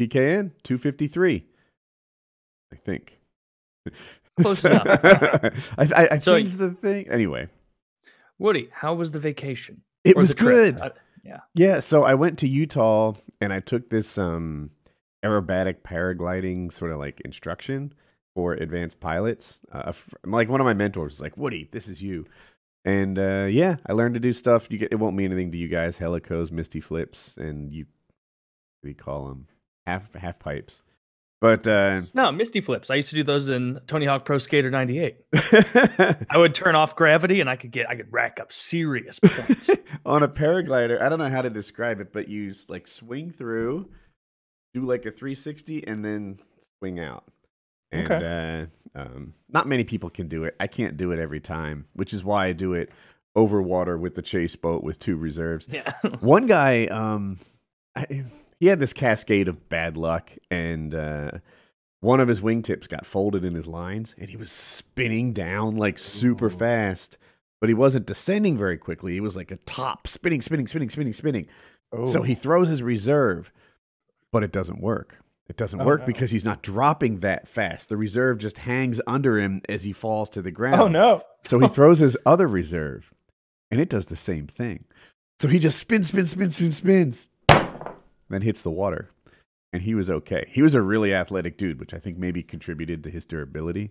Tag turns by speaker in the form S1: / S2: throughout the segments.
S1: PKN 253. I think.
S2: Close enough.
S1: I, I, I
S2: So-
S1: changed the thing. Anyway,
S2: Woody, how was the vacation?
S1: it
S2: Or
S1: was good.
S2: I- yeah.
S1: Yeah, so I went to Utah and I took this um aerobatic paragliding sort of like instruction for advanced pilots. Uh, like one of my mentors was like, "Woody, this is you." And uh, yeah, I learned to do stuff. You get, it won't mean anything to you guys. Helicos, misty flips, and you we call them half half pipes. But uh,
S2: No, Misty flips. I used to do those in Tony Hawk Pro Skater 98. I would turn off gravity and I could get I could rack up serious points.
S1: on a paraglider, I don't know how to describe it, but you like swing through, do like a 360, and then swing out. And uh, um, not many people can do it. I can't do it every time, which is why I do it over water with the chase boat with two reserves.
S2: yeah.
S1: One guy, um, I, he had this cascade of bad luck, and uh, one of his wingtips got folded in his lines, and he was spinning down like super
S3: Ooh.
S1: fast. But he wasn't descending very quickly. He was like a top spinning, spinning, spinning, spinning, spinning. So
S3: Oh.
S1: he throws his reserve, but it doesn't work. It doesn't
S3: Oh,
S1: work
S3: no.
S1: because he's not dropping that fast. The reserve just hangs under him as he falls to the ground.
S3: Oh no.
S1: So he throws his other reserve, and it does the same thing. So he just spins, spins, spins, spins, spins, then hits the water. And he was okay. He was a really athletic dude, which I think maybe contributed to his durability.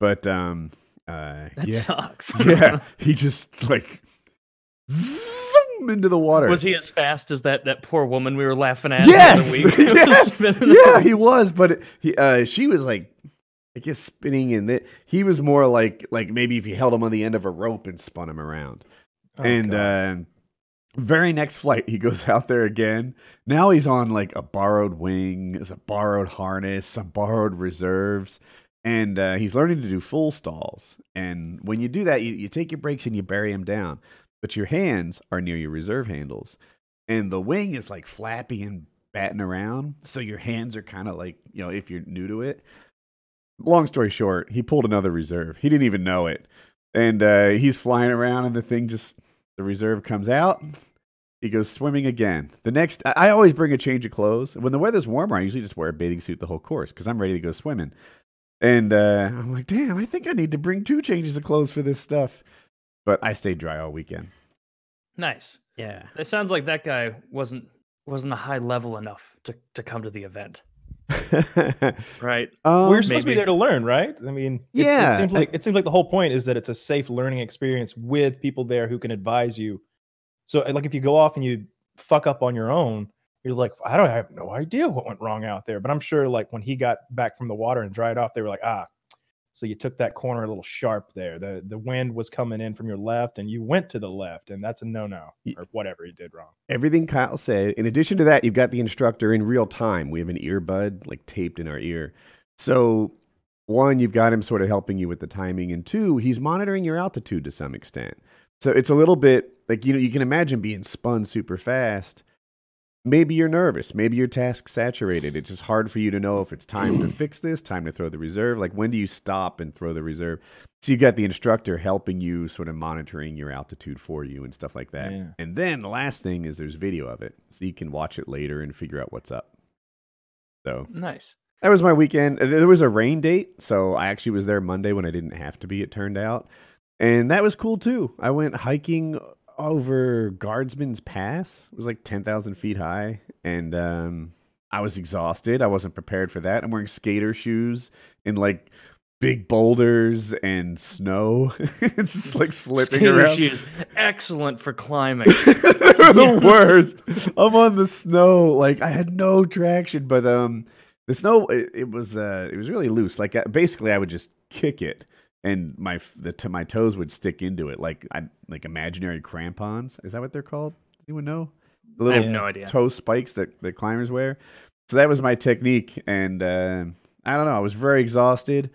S1: But um, uh,
S2: That
S1: yeah,
S2: sucks.
S1: yeah, he just like zoom into the water.
S2: Was he as fast as that that poor woman we were laughing at?
S1: Yes,
S2: the week?
S1: yes, yeah, he was. But it- he, uh, she was like, I guess spinning in that. He was more like, like maybe if you held him on the end of a rope and spun him around.
S3: Oh,
S1: and
S3: God.
S1: uh, very next flight, he goes out there again. Now he's on like a borrowed wing, a borrowed harness, some borrowed reserves. And uh, he's learning to do full stalls. And when you do that, you, you take your brakes and you bury him down. But your hands are near your reserve handles. And the wing is like flappy and batting around. So your hands are kind of like, you know, if you're new to it. Long story short, he pulled another reserve. He didn't even know it. And uh, he's flying around, and the thing just, the reserve comes out. He goes swimming again. The next, I I always bring a change of clothes. When the weather's warmer, I usually just wear a bathing suit the whole course because I'm ready to go swimming. And uh, I'm like, damn, I think I need to bring two changes of clothes for this stuff. But I stayed dry all weekend.
S2: Nice.
S1: Yeah.
S2: It sounds like that guy wasn't wasn't a high level enough to to come to the event, right?
S1: um,
S3: We're supposed to be there to learn, right? I mean,
S1: Yeah,
S3: It seems like it seems like the whole point is that it's a safe learning experience with people there who can advise you. So, like, if you go off and you fuck up on your own, you're like, I don't I have no idea what went wrong out there. But I'm sure, like, when he got back from the water and dried off, they were like, ah, so you took that corner a little sharp there. The the wind was coming in from your left, and you went to the left, and that's a no no or whatever you did wrong.
S1: everything Kyle said. In addition to that, you've got the instructor in real time. We have an earbud like taped in our ear. So, one, you've got him sort of helping you with the timing, and two, he's monitoring your altitude to some extent. So it's a little bit like you know you can imagine being spun super fast. Maybe you're nervous. Maybe your task saturated. It's just hard for you to know if it's time to fix this, time to throw the reserve. Like when do you stop and throw the reserve? So you got the instructor helping you, sort of monitoring your altitude for you and stuff like that.
S3: Yeah.
S1: And then the last thing is there's video of it, so you can watch it later and figure out what's up. So
S2: Nice.
S1: that was my weekend. Uh, There was a rain date, so I actually was there Monday when I didn't have to be. It turned out, and that was cool too. I went hiking over Guardsman's Pass. It was like ten thousand feet high, and um, I was exhausted. I wasn't prepared for that. I'm wearing skater shoes and like big boulders and snow. it's just like slipping
S2: Skater
S1: around.
S2: shoes, excellent for climbing.
S1: The worst. I'm on the snow. Like I had no traction, but um, the snow it, it was uh it was really loose. Like basically, I would just kick it, and my the to my toes would stick into it, like I like imaginary crampons. Is that what they're called? Does anyone know? The
S2: I have no idea.
S1: toe spikes that the climbers wear. So that was my technique, and uh, I don't know. I was very exhausted.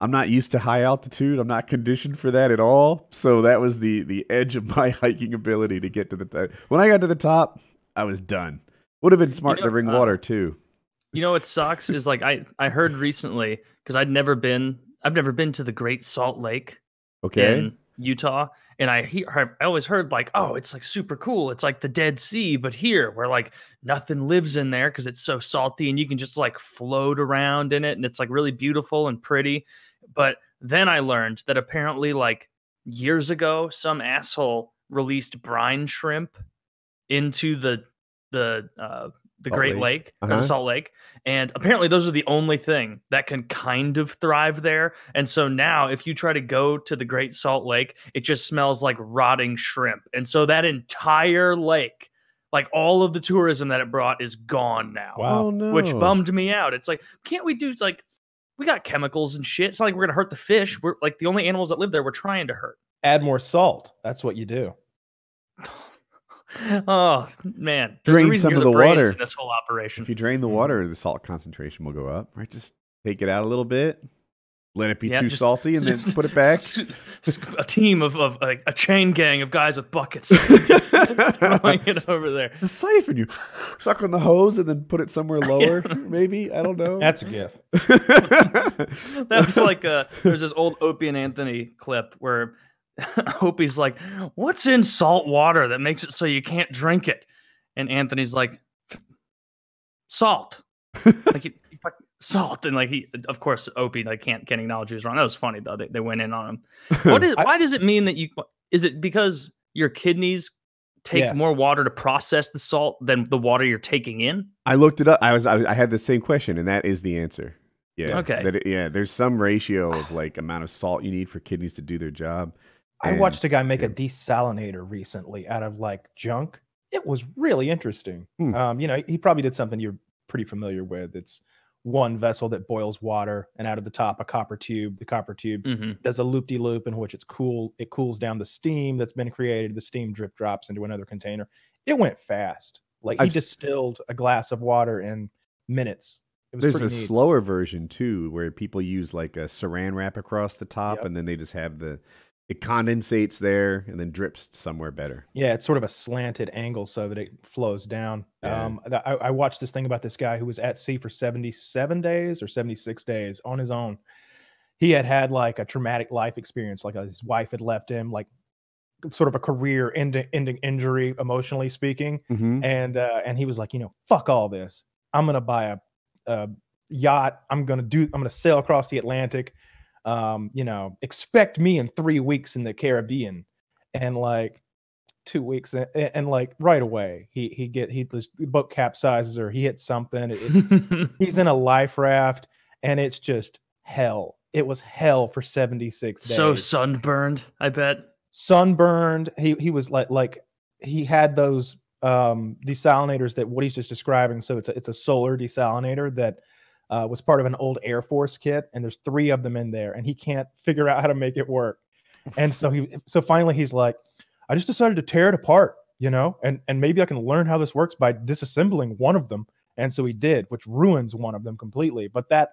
S1: I'm not used to high altitude. I'm not conditioned for that at all. So that was the the edge of my hiking ability to get to the top. When I got to the top, I was done. Would have been smart
S2: know,
S1: to bring
S2: uh,
S1: water too.
S2: You know what sucks is like I I heard recently because I'd never been I've never been to the Great Salt Lake
S1: Okay.
S2: in Utah, and I hear I always heard like, oh, it's like super cool. It's like the Dead Sea, but here where like nothing lives in there because it's so salty, and you can just like float around in it, and it's like really beautiful and pretty. But then I learned that apparently, like years ago, some asshole released brine shrimp into the the uh, the
S1: Salt
S2: Great
S1: Lake.
S2: Lake, or
S1: Uh-huh.
S2: the Salt Lake, and apparently those are the only thing that can kind of thrive there. And so now, if you try to go to the Great Salt Lake, it just smells like rotting shrimp, and so that entire lake, like all of the tourism that it brought, is gone now
S3: Wow.
S1: Oh no.
S2: which bummed me out. It's like, can't we do like we got chemicals and shit? It's not like we're gonna hurt the fish. We're like the only animals that live there we're trying to hurt.
S3: Add more salt. That's what you do.
S2: oh man, there's a
S1: Drain
S2: reason
S1: some
S2: you're
S1: of
S2: the
S1: the water.
S2: in this whole operation.
S1: If you drain the water, the salt concentration will go up. Right, just take it out a little bit, let it be
S2: Yeah,
S1: too
S2: just-
S1: salty, and then
S2: just-
S1: put it back.
S2: A team of, of like a chain gang of guys with buckets throwing it over there.
S1: The siphon, you suck on the hose and then put it somewhere lower. Maybe I don't know.
S3: That's a gift.
S2: That's like uh there's this old Opie and Anthony clip where Opie's like, "What's in salt water that makes it so you can't drink it?" And Anthony's like, "Salt." like he, he salt and like he of course Opie like can't can't acknowledge he was wrong. That was funny though. They, they went in on him. What is
S3: I-
S2: why does it mean that you is it because your kidneys take
S3: Yes.
S2: more water to process the salt than the water you're taking in?
S1: I looked it up. I was I, I had the same question, and that is the answer. Yeah.
S2: Okay.
S1: That it- yeah. There's some ratio of like amount of salt you need for kidneys to do their job.
S3: I
S1: And-
S3: watched a guy make
S1: yeah.
S3: a desalinator recently out of like junk. It was really interesting.
S1: Hmm.
S3: Um, you know, he probably did something you're pretty familiar with. It's one vessel that boils water, and out of the top a copper tube. The copper tube
S2: hmm
S3: does a loop de loop in which it's cool. It cools down the steam that's been created. The steam drip drops into another container. It went fast. Like he
S1: I've
S3: distilled a glass of water in minutes. It was
S1: There's a
S3: neat.
S1: slower version too, where people use like a saran wrap across the top,
S3: Yep.
S1: and then they just have the it condensates there and then drips somewhere better.
S3: Yeah, it's sort of a slanted angle so that it flows down.
S1: Yeah.
S3: Um, I, I watched this thing about this guy who was at sea for 77 days or 76 days on his own. He had had like a traumatic life experience, like uh, his wife had left him, like sort of a career ending, ending injury, emotionally speaking.
S1: Mm-hmm.
S3: And uh, and he was like, you know, fuck all this. I'm gonna buy a, a yacht. I'm gonna do. I'm gonna sail across the Atlantic. Um, you know, expect me in three weeks in the Caribbean, and like two weeks, and, and like right away, he he get he the boat capsizes or he hits something. It- it- he's in a life raft, and it's just hell. It was hell for 76 days
S2: so sunburned, I bet.
S3: sunburned. He he was like like he had those um desalinators that Woody's just describing. So it's a, it's a solar desalinator that uh, was part of an old Air Force kit, and there's three of them in there, and he can't figure out how to make it work. And so he so finally he's like, I just decided to tear it apart, you know, and and maybe I can learn how this works by disassembling one of them. And so he did, which ruins one of them completely. But that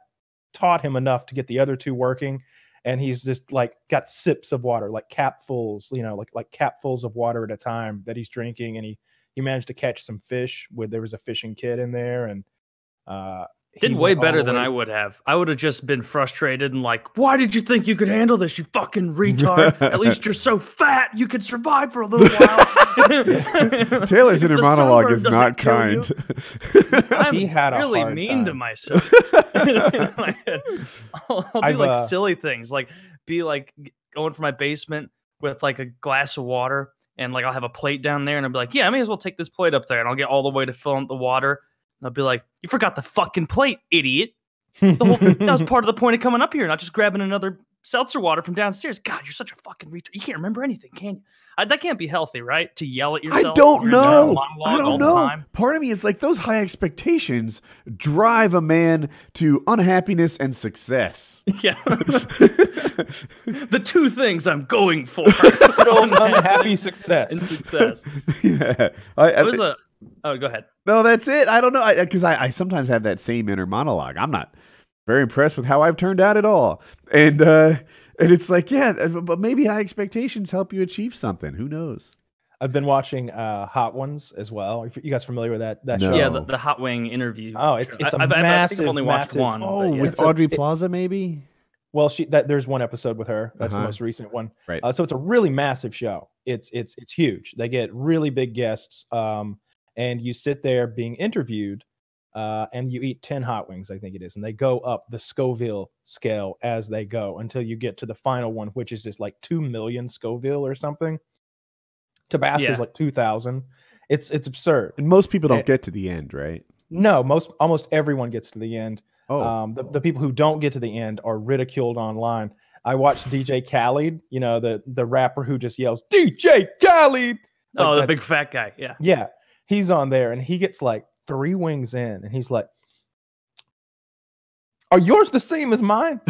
S3: taught him enough to get the other two working and he's just like got sips of water like capfuls you know like like capfuls of water at a time that he's drinking and he he managed to catch some fish with there was a fishing kit in there and uh
S2: Did way better than
S3: way-
S2: I would have. I would have just been frustrated and like, why did you think you could handle this, you fucking retard? At least you're so fat you could survive for a little while.
S1: Taylor's inner monologue is
S2: doesn't
S1: not
S2: kill you,
S1: kind.
S2: I'm
S3: He had a
S2: really
S3: hard
S2: mean to myself. In my head. I'll, I'll do
S3: I've,
S2: like
S3: uh,
S2: silly things, like be like going for my basement with like a glass of water, and like I'll have a plate down there, and I'll be like, "Yeah, I may as well take this plate up there," and I'll get all the way to fill up the water. And I'll be like, "You forgot the fucking plate, idiot!" The whole that was part of the point of coming up here, not just grabbing another seltzer water from downstairs. God, you're such a fucking retard. You can't remember anything, can you? I, that can't be healthy, right? To yell at yourself.
S1: I
S2: yourself.
S1: don't know. I don't know. Part of me is like those high expectations drive a man to unhappiness and success.
S2: Yeah. the two things I'm going for.
S3: unhappy
S2: and
S3: success
S2: success.
S1: yeah. I, I,
S2: It was a. Oh, go ahead.
S1: No, that's it. I don't know. Because I, I, sometimes have that same inner monologue. I'm not very impressed with how I've turned out at all. And, uh, and it's like, yeah, but maybe high expectations help you achieve something. Who knows?
S3: i've been watching uh hot ones as well Are you guys familiar with that that
S1: No.
S3: show
S2: Yeah, the, the hot wing interview.
S3: Oh, it's- it's a
S2: I, I've- I've- I think I've only watched
S3: massive-
S2: one.
S1: Oh,
S2: yeah.
S1: with
S3: It's a-
S1: Aubrey
S3: it-
S1: Plaza, maybe?
S3: Well, she that there's one episode with her. That's
S1: Uh-huh.
S3: the most recent one.
S1: Right.
S3: Uh, so it's a really massive show. It's it's it's huge. They get really big guests, um, and you sit there being interviewed, uh, and you eat ten hot wings, I think it is, and they go up the Scoville scale as they go until you get to the final one, which is just like two million Scoville or something. Tabasco's
S2: Yeah.
S3: like two thousand. It's it's absurd.
S1: And most people don't
S3: Eh.
S1: get to the end, right?
S3: No, most almost everyone gets to the end.
S1: Oh,
S3: Um, the, the people who don't get to the end are ridiculed online. I watched DJ Khaled, you know, the the rapper who just yells DJ Khaled. Like,
S2: oh, the big fat guy. Yeah.
S3: Yeah, he's on there and he gets like three wings in, and he's like, "Are yours the same as mine?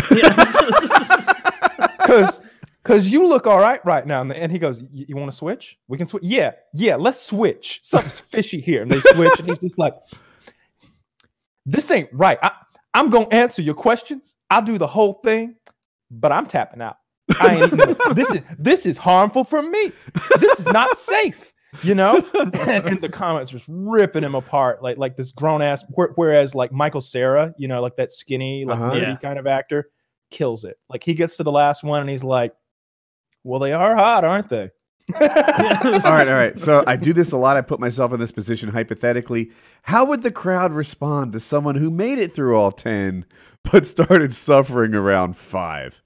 S3: Because because you look all right right now." And, he goes, "You want to switch? We can switch. Yeah, yeah, let's switch. Something's fishy here." And they switch, and he's just like, "This ain't right. I, I'm gonna answer your questions. I'll do the whole thing, but I'm tapping out. I ain't this is this is harmful for me. This is not safe." You know, and, and the comments just ripping him apart, like like this grown ass. Whereas like Michael Cera, you know, like that skinny, like
S1: Uh-huh.
S2: Yeah.
S3: kind of actor, kills it. Like he gets to the last one and he's like, "Well, they are hot, aren't they?"
S1: all right, all right. So I do this a lot. I put myself in this position hypothetically. How would the crowd respond to someone who made it through all 10 but started suffering around 5?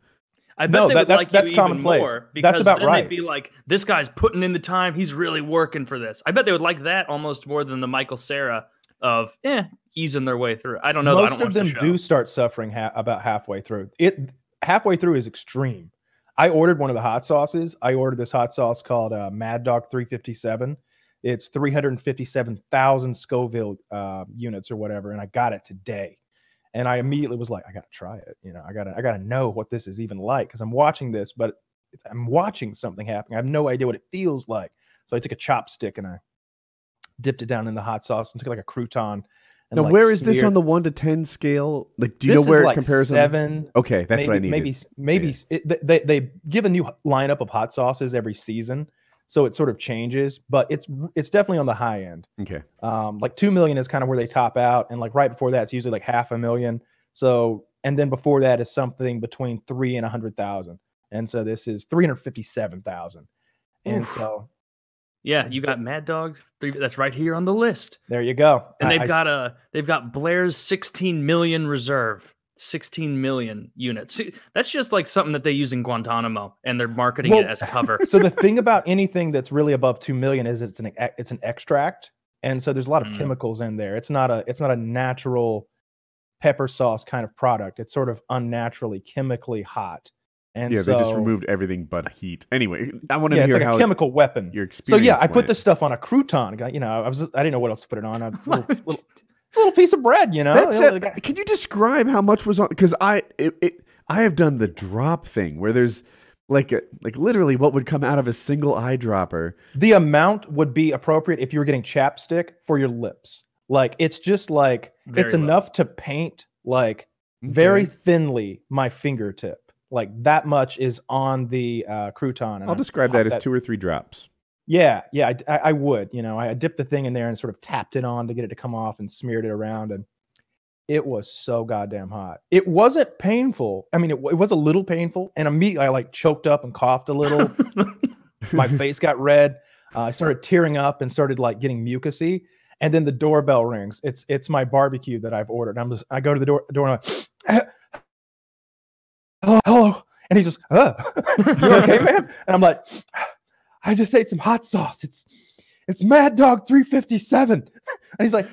S2: I bet
S3: No,
S2: they
S3: that-
S2: would
S3: that's-
S2: like
S3: that's
S2: you even
S3: commonplace.
S2: more because
S3: That's about
S2: then
S3: right.
S2: they'd be like, "This guy's putting in the time. He's really working for this." I bet they would like that almost more than the Michael Cera of eh easing their way through. I don't know. I
S3: Most
S2: don't
S3: of them
S2: the
S3: do start suffering ha- about halfway through. It halfway through is extreme. I ordered one of the hot sauces. I ordered this hot sauce called uh, Mad Dog 357. It's 357,000 Scoville uh, units or whatever, and I got it today. And I immediately was like, I gotta try it. You know, I gotta, I gotta know what this is even like because I'm watching this, but I'm watching something happen. I have no idea what it feels like. So I took a chopstick and I dipped it down in the hot sauce and took like a crouton. And
S1: Now,
S3: like,
S1: where is this on the 1 to 10 scale? Like, do you
S3: this
S1: know where
S3: is
S1: it
S3: like
S1: compares? on-
S3: Seven.
S1: Okay, that's
S3: maybe,
S1: what I needed.
S3: Maybe maybe
S1: Yeah.
S3: it, they they give a new lineup of hot sauces every season, so it sort of changes. But it's it's definitely on the high end.
S1: Okay.
S3: Um, like two million is kind of where they top out, and like right before that, it's usually like half a million. So and then before that is something between three and a hundred thousand, and so this is three hundred fifty-seven thousand. And
S1: Oof.
S3: so
S2: Yeah, you got Mad Dogs. Three, that's right here on the list.
S3: there you go.
S2: And they've
S3: I s-
S2: got a they've got Blair's 16 million reserve. 16 million units. That's just like something that they use in Guantanamo and they're marketing it as cover.
S3: so the thing about anything that's really above two million is it's an it's an extract, and so there's a lot of
S2: Mm.
S3: chemicals in there. It's not a it's not a natural pepper sauce kind of product. It's sort of unnaturally chemically hot, and
S1: yeah,
S3: so
S1: they just removed everything but heat. Anyway, I want to
S3: yeah,
S1: hear
S3: it's like
S1: how
S3: a chemical weapon.
S1: your experience.
S3: So yeah, I put this stuff on a crouton. I- You know, I was I didn't know what else to put it on. A little, little, little piece of bread. You know,
S1: That's it. Can you describe how much was on? Because I it, it I have done the drop thing where there's like a, like literally what would come out of a single eyedropper.
S3: the amount would be appropriate if you were getting chapstick for your lips. Like it's just like it's
S2: low.
S3: enough to paint like very thinly my fingertip. Like that much is on the uh, crouton. and
S1: I'll
S3: I
S1: describe that as two or three drops.
S3: Yeah, yeah, I, I, I would. You know, I dipped the thing in there and sort of tapped it on to get it to come off and smeared it around, and it was so goddamn hot. It wasn't painful. I mean, it, it was a little painful, and immediately I like choked up and coughed a little. My face got red. Uh, I started tearing up and started like getting mucusy. And then the doorbell rings. It's it's my barbecue that I've ordered. I'm just I go to the door door and I'm like, hello, hello, and he's just, uh, you okay, man? And I'm like, I just ate some hot sauce. It's it's Mad Dog 357. And he's like,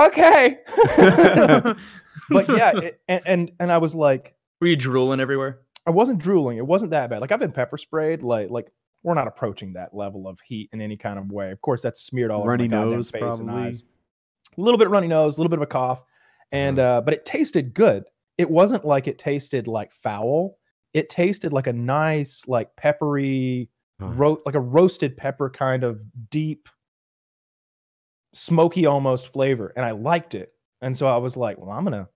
S3: okay. but yeah, it, and, and and I was like,
S2: Were you drooling everywhere?
S3: I wasn't drooling. It wasn't that bad. Like I've been pepper sprayed. Like like we're not approaching that level of heat in any kind of way. Of course, that's smeared all
S1: Runny
S3: over my
S1: nose,
S3: face and eyes. A little bit runny nose, a little bit of a cough, and uh, but it tasted good. It wasn't like it tasted like foul. It tasted like a nice, like peppery,
S1: Huh.
S3: ro- like a roasted pepper kind of deep, smoky almost flavor, and I liked it. And so I was like, well, I'm gonna,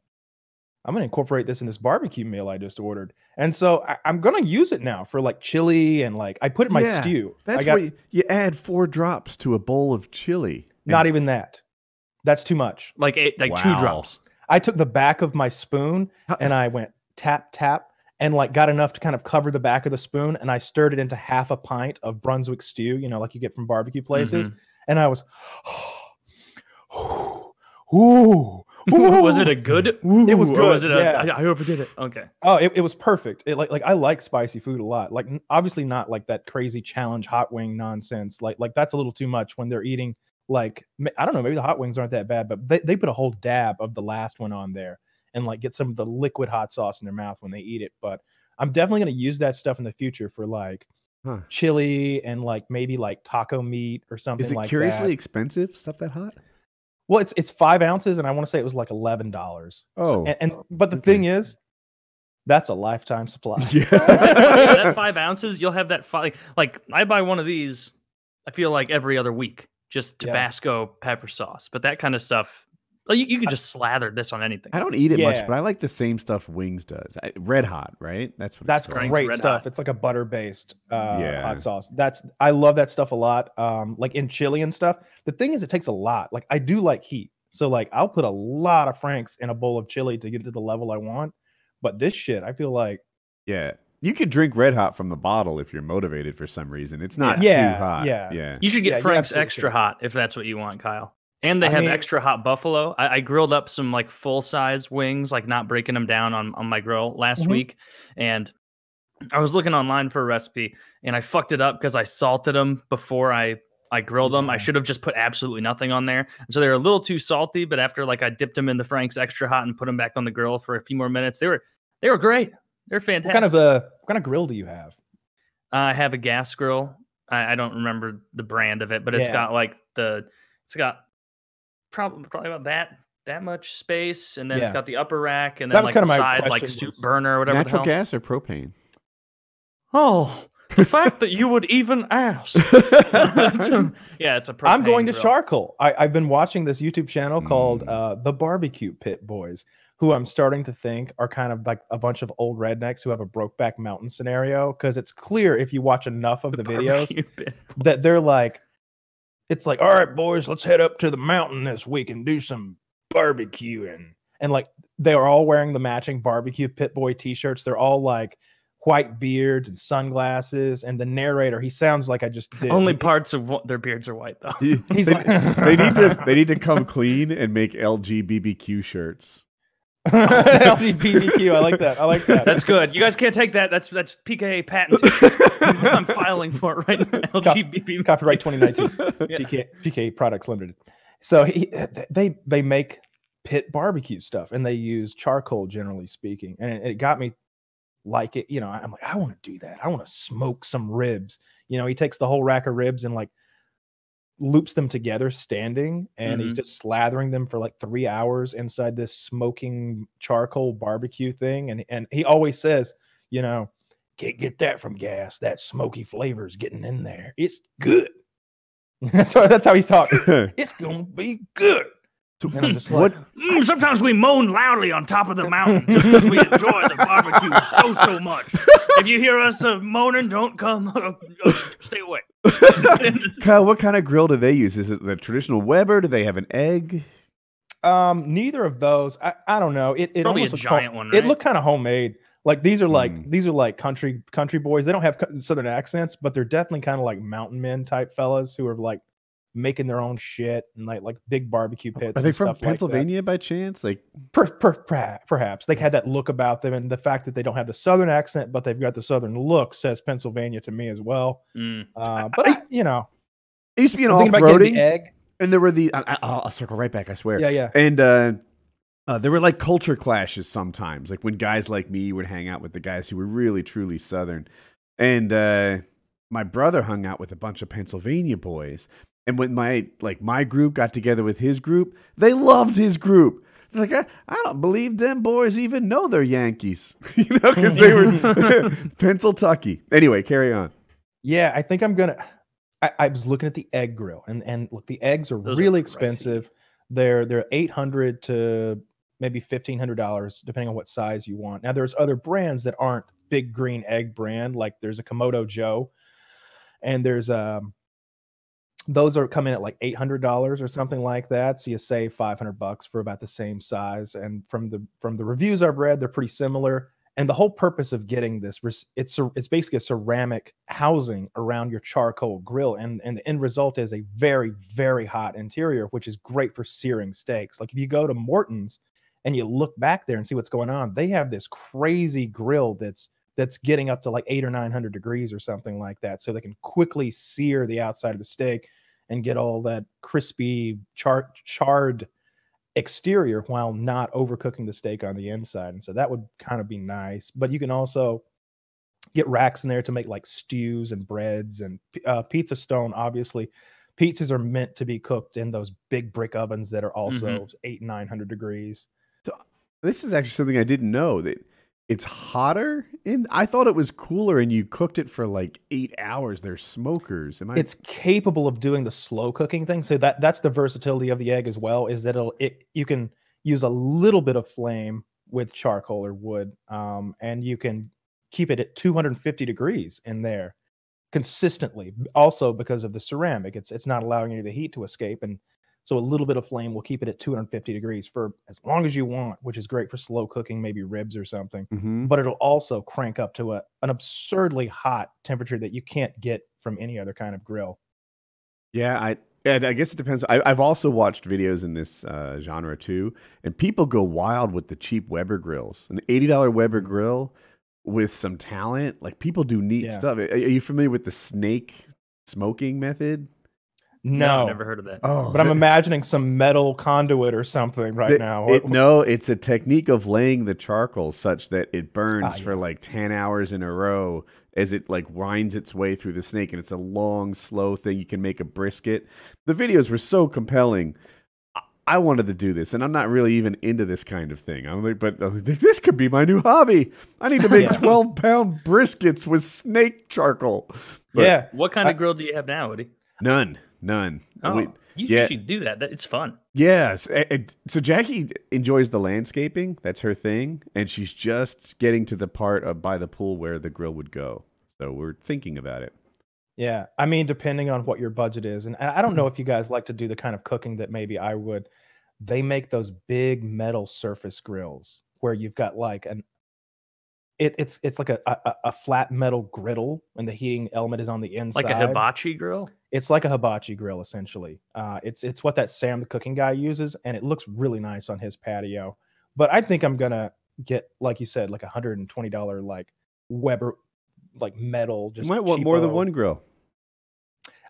S3: I'm gonna incorporate this in this barbecue meal I just ordered. And so I, I'm gonna use it now for like chili and like I put it in my
S1: Yeah,
S3: stew.
S1: That's
S3: I got
S1: where you, you add four drops to a bowl of chili. And-
S3: not even that. That's too much.
S2: Like eight, like two drops.
S3: I took the back of my spoon and I went tap tap, and like got enough to kind of cover the back of the spoon, and I stirred it into half a pint of Brunswick stew, you know, like you get from barbecue places, mm-hmm. and I was, ooh,
S2: was it a good?
S3: It was
S2: Or was
S3: good,
S2: it a?
S3: yeah.
S2: I, I overdid it. Okay.
S3: Oh, it, it was perfect. It like like I like spicy food a lot. Like obviously not like that crazy challenge hot wing nonsense. Like like that's a little too much when they're eating like I don't know, maybe the hot wings aren't that bad, but they, they put a whole dab of the last one on there and like get some of the liquid hot sauce in their mouth when they eat it. But I'm definitely gonna use that stuff in the future for like
S1: Huh.
S3: chili and like maybe like taco meat or something
S1: Is it
S3: like
S1: curiously
S3: that.
S1: expensive? Stuff that hot?
S3: Well, it's it's five ounces, and I want to say it was like eleven dollars.
S1: Oh,
S3: and, and but the
S1: okay.
S3: thing is, that's a lifetime supply.
S2: Yeah,
S1: Yeah.
S2: that five ounces, you'll have that five. Like I buy one of these. I feel like every other week, just
S3: Yeah.
S2: Tabasco pepper sauce. But that kind of stuff, like you, you could just slather this on anything.
S1: I don't eat it much, but I like the same stuff Wings does. I, Red Hot, right? That's what.
S3: That's
S1: it's called.
S3: great
S2: Red
S3: stuff.
S2: Hot.
S3: It's like a butter based uh,
S1: Yeah.
S3: hot sauce. That's I love that stuff a lot. Um, like in chili and stuff. The thing is, it takes a lot. Like I do like heat, so like I'll put a lot of Franks in a bowl of chili to get it to the level I want. But this shit, I feel like
S1: Yeah, you could drink Red Hot from the bottle if you're motivated for some reason. It's not
S3: Yeah,
S1: too hot.
S3: yeah.
S1: yeah.
S2: You should get
S3: Yeah,
S2: Frank's extra
S3: should.
S2: hot if that's what you want, Kyle. And they
S3: I
S2: have
S3: mean-
S2: extra hot buffalo. I, I grilled up some like full size wings, like not breaking them down on, on my grill last
S3: Mhm.
S2: week. And I was looking online for a recipe and I fucked it up because I salted them before I I grilled them. I should have just put absolutely nothing on there. And so they were a little too salty, but after like I dipped them in the Frank's extra hot and put them back on the grill for a few more minutes, they were they were great. They're fantastic.
S3: what kind of a what kind of grill do you have?
S2: I have a gas grill. I, I don't remember the brand of it, but it's
S3: Yeah.
S2: got like the it's got probably probably about that that much space, and then it's got the upper rack, and
S3: That
S2: then
S3: was
S2: like
S3: kinda
S2: the
S3: my
S2: side like soup burner or whatever. the
S1: Natural gas or propane?
S2: Oh, the fact that you would even ask. yeah, it's a.
S3: I'm going to
S2: grill.
S3: charcoal. I, I've been watching this YouTube channel called
S1: Mm.
S3: uh, the Barbecue Pit Boys, who I'm starting to think are kind of like a bunch of old rednecks who have a Brokeback Mountain scenario. Because it's clear if you watch enough of the, videos that they're like, it's like, all right, boys, let's head up to the mountain this week and do some barbecuing. And like, they are all wearing the matching barbecue pit boy t-shirts. They're all like white beards and sunglasses. And the narrator, he sounds like I just did.
S2: Only
S3: He-
S2: parts of what their beards are white though.
S3: He's
S1: they,
S3: like-
S1: they need to they need to come clean and make LGBTQ shirts.
S3: LGBTQ. I like that. I like that.
S2: That's good. You guys can't take that. That's that's PKA patent. I'm filing for it right now. LGBT.
S3: copyright 2019.
S2: Yeah.
S3: PK, PK Products Limited. So he, they they make pit barbecue stuff and they use charcoal generally speaking, and it, it got me like it. You know, I'm like, I want to do that. I want to smoke some ribs. You know, he takes the whole rack of ribs and like loops them together standing, and he's
S2: Mhm.
S3: just slathering them for like three hours inside this smoking charcoal barbecue thing, and and he always says, you know. Can't get that from gas. That smoky flavor is getting in there. It's good. that's how that's how he's talking. It's gonna be good. And I'm just like,
S1: what
S2: Mm, sometimes we moan loudly on top of the mountain just because we enjoy the barbecue so so much. If you hear us uh, moaning, don't come. Uh, uh, stay away.
S1: Kyle, what kind of grill do they use? Is it the traditional Weber? Do they have an egg?
S3: um, neither of those. I, I don't know. It it
S2: Probably a
S3: almost looks home-
S2: giant one,
S3: It looked kind of homemade. Like these are like
S1: Mm.
S3: these are like country country boys. They don't have southern accents, but they're definitely kind of like mountain men type fellas who are like making their own shit and like like big barbecue pits.
S1: Are they
S3: and
S1: from
S3: stuff like.
S1: Pennsylvania by chance? Like,
S3: Per, per, perha- perhaps they had that look about them, and the fact that they don't have the southern accent, but they've got the southern look, says Pennsylvania to me as well.
S2: Mm.
S3: Uh, but I, you know,
S1: it used to be an
S3: I'm
S1: off
S3: thinking about getting
S1: roading,
S3: the egg.
S1: and there were the. I, I, I'll circle right back. I swear.
S3: Yeah, yeah.
S1: And uh, uh, there were like culture clashes sometimes, like when guys like me would hang out with the guys who were really truly Southern. And uh, my brother hung out with a bunch of Pennsylvania boys. And when my like my group got together with his group, they loved his group. They're like, I, I don't believe them boys even know they're Yankees, you know, because they were Pennsylvania. Anyway, carry on.
S3: Yeah, I think I'm gonna. I, I was looking at the egg grill, and and look, the eggs are
S2: Those
S3: really
S2: pricey.
S3: expensive. They're they're eight hundred to maybe fifteen hundred dollars, depending on what size you want. Now, there's other brands that aren't big green egg brand, like there's a Kamado Joe, and there's um, those are coming at like eight hundred dollars or something like that. So you save five hundred bucks for about the same size. And from the from the reviews I've read, they're pretty similar. And the whole purpose of getting this, it's a, it's basically a ceramic housing around your charcoal grill, and and the end result is a very very hot interior, which is great for searing steaks. Like if you go to Morton's and you look back there and see what's going on, they have this crazy grill that's that's getting up to like eight or nine hundred degrees or something like that, so they can quickly sear the outside of the steak and get all that crispy char- charred exterior while not overcooking the steak on the inside. And so that would kind of be nice. But you can also get racks in there to make like stews and breads and uh, pizza stone. Obviously, pizzas are meant to be cooked in those big brick ovens that are also
S2: Mhm.
S3: eight nine hundred degrees.
S1: So, this is actually something I didn't know that it's hotter in I thought it was cooler and you cooked it for like 8 hours. They're smokers. Am I
S3: It's capable of doing the slow cooking thing. So that that's the versatility of the egg as well. Is that it'll it you can use a little bit of flame with charcoal or wood, um, and you can keep it at 250 degrees in there consistently. Also because of the ceramic, it's it's not allowing any of the heat to escape, and so a little bit of flame will keep it at 250 degrees for as long as you want, which is great for slow cooking, maybe ribs or something
S1: Mhm.
S3: but it'll also crank up to a, an absurdly hot temperature that you can't get from any other kind of grill.
S1: Yeah, I and I guess it depends. I, I've also watched videos in this uh, genre too, and people go wild with the cheap Weber grills. An eighty dollar Weber grill with some talent, like people do neat
S3: Yeah.
S1: stuff. Are, are you familiar with the snake smoking method?
S3: No,
S2: I never heard of that.
S1: Oh,
S3: but I'm imagining some metal conduit or something right
S1: It-
S3: now.
S1: it- no, it's a technique of laying the charcoal such that it burns
S3: Ah,
S1: for like 10 hours in a row as it like winds its way through the snake and it's a long slow thing you can make a brisket. The videos were so compelling. I- I wanted to do this and I'm not really even into this kind of thing. I'm like but uh, this could be my new hobby. I need to make
S3: Yeah.
S1: 12 pound briskets with snake charcoal. But
S3: yeah,
S2: What kind
S3: I-
S2: of grill do you have now, Woody?
S1: None. None.
S2: Oh,
S1: We-
S2: you
S1: yeah.
S2: should do that. That- It's fun.
S1: Yes. a- and So Jackie enjoys the landscaping. That's her thing. And she's just getting to the part of by the pool where the grill would go. So we're thinking about it.
S3: yeah. I mean, depending on what your budget is, and I I don't know if you guys like to do the kind of cooking that maybe I would. They make those big metal surface grills where you've got like an it, it's it's like a, a a flat metal griddle and the heating element is on the inside.
S2: Like a hibachi grill.
S3: It's like a hibachi grill essentially. Uh, it's it's what that Sam the cooking guy uses, and it looks really nice on his patio. But I think I'm gonna get, like you said, like a hundred and twenty dollar like Weber like metal.
S1: You
S3: Just
S1: might want more than one grill.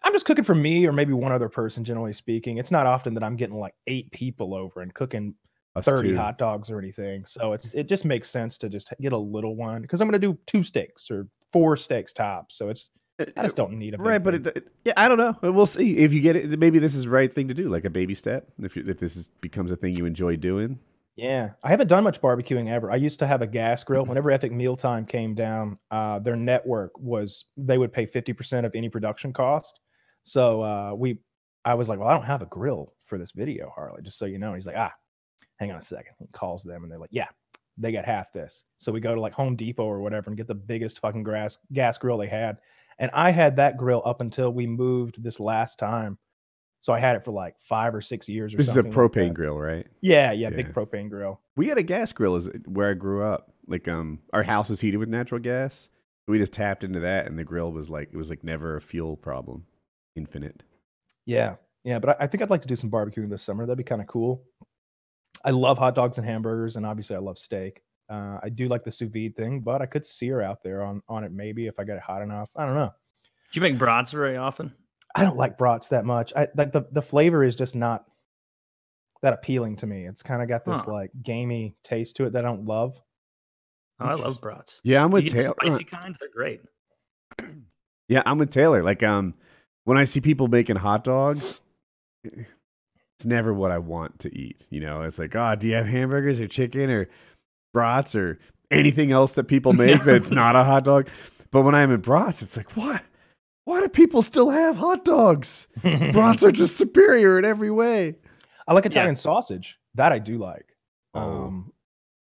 S3: I'm just cooking for me or maybe one other person. Generally speaking, it's not often that I'm getting like eight people over and cooking
S1: Us
S3: 30
S1: too.
S3: hot dogs or anything. So it's it just makes sense to just get a little one because I'm gonna do two steaks or four steaks tops. So it's I just don't need a
S1: Right, but it, it- yeah, I don't know. We'll see if you get it. Maybe this is the right thing to do, like a baby step. If you, if this is, becomes a thing you enjoy doing,
S3: Yeah, I haven't done much barbecuing ever. I used to have a gas grill. Whenever Epic Meal Time came down, uh, their network was they would pay fifty percent of any production cost. So uh, we, I was like, well, I don't have a grill for this video, Harley. Just so you know. He's like, ah, hang on a second. He calls them and they're like, yeah, they got half this. So we go to like Home Depot or whatever and get the biggest fucking gas gas grill they had. And I had that grill up until we moved this last time. So I had it for like five or six years or
S1: this is a
S3: something. like
S1: propane grill, right?
S3: Yeah, yeah, big propane grill.
S1: We had a gas grill is where I grew up. Like um, our house was heated with natural gas. We just tapped into that, and the grill was like it was like never a fuel problem, infinite.
S3: Yeah, yeah, but I, I think I'd like to do some barbecuing this summer. That'd be kind of cool. I love hot dogs and hamburgers, and obviously I love steak. Uh, I do like the sous vide thing, but I could sear out there on on it maybe if I got it hot enough. I don't know.
S2: Do you make brats very often?
S3: I don't like brats that much. I like the the flavor is just not that appealing to me. It's kind of got this
S2: Huh.
S3: like gamey taste to it that I don't love.
S2: Oh, I love
S1: Interesting.
S2: brats.
S1: Yeah, I'm with Taylor.
S2: spicy kind. They're great.
S1: Yeah, I'm with Taylor. Like um, when I see people making hot dogs, it's never what I want to eat. You know, it's like, oh, do you have hamburgers or chicken or brats or anything else that people make that's not a hot dog? But when I'm in brats, it's like, what? Why do people still have hot dogs? Brats are just superior in every way.
S3: I like
S2: Yeah.
S3: Italian sausage. That I do like.
S1: Oh,
S3: Um,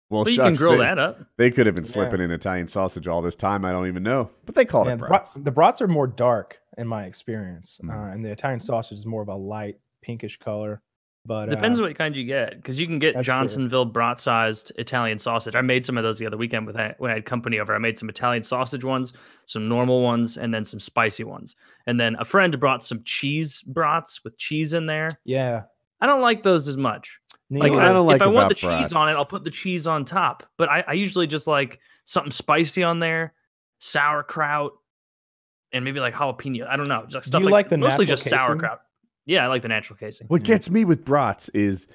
S1: well,
S2: Well, you can grill
S1: they,
S2: that up.
S1: They could have been
S3: Yeah.
S1: slipping in Italian sausage all this time. I don't even know, but they called
S3: Yeah,
S1: it
S3: the,
S1: brats.
S3: the brats are more dark in my experience,
S1: Mm.
S3: uh, and the Italian sausage is more of a light pinkish color. But
S2: Depends
S3: uh,
S2: what kind you get, because you can get Johnsonville brat-sized Italian sausage. I made some of those the other weekend with when I had company over. I made some Italian sausage ones, some normal ones, and then some spicy ones. And then a friend brought some cheese brats with cheese in there.
S3: yeah.
S2: I don't like those as much. Like, I,
S1: I don't like
S2: if I want the
S1: about
S2: cheese on it, I'll put the cheese on top. But I, I usually just like something spicy on there, sauerkraut, and maybe like jalapeno. I don't know, just stuff
S3: you
S2: like,
S3: like the
S2: mostly just
S3: casing?
S2: sauerkraut. Yeah, I like the natural casing.
S1: What gets me with brats is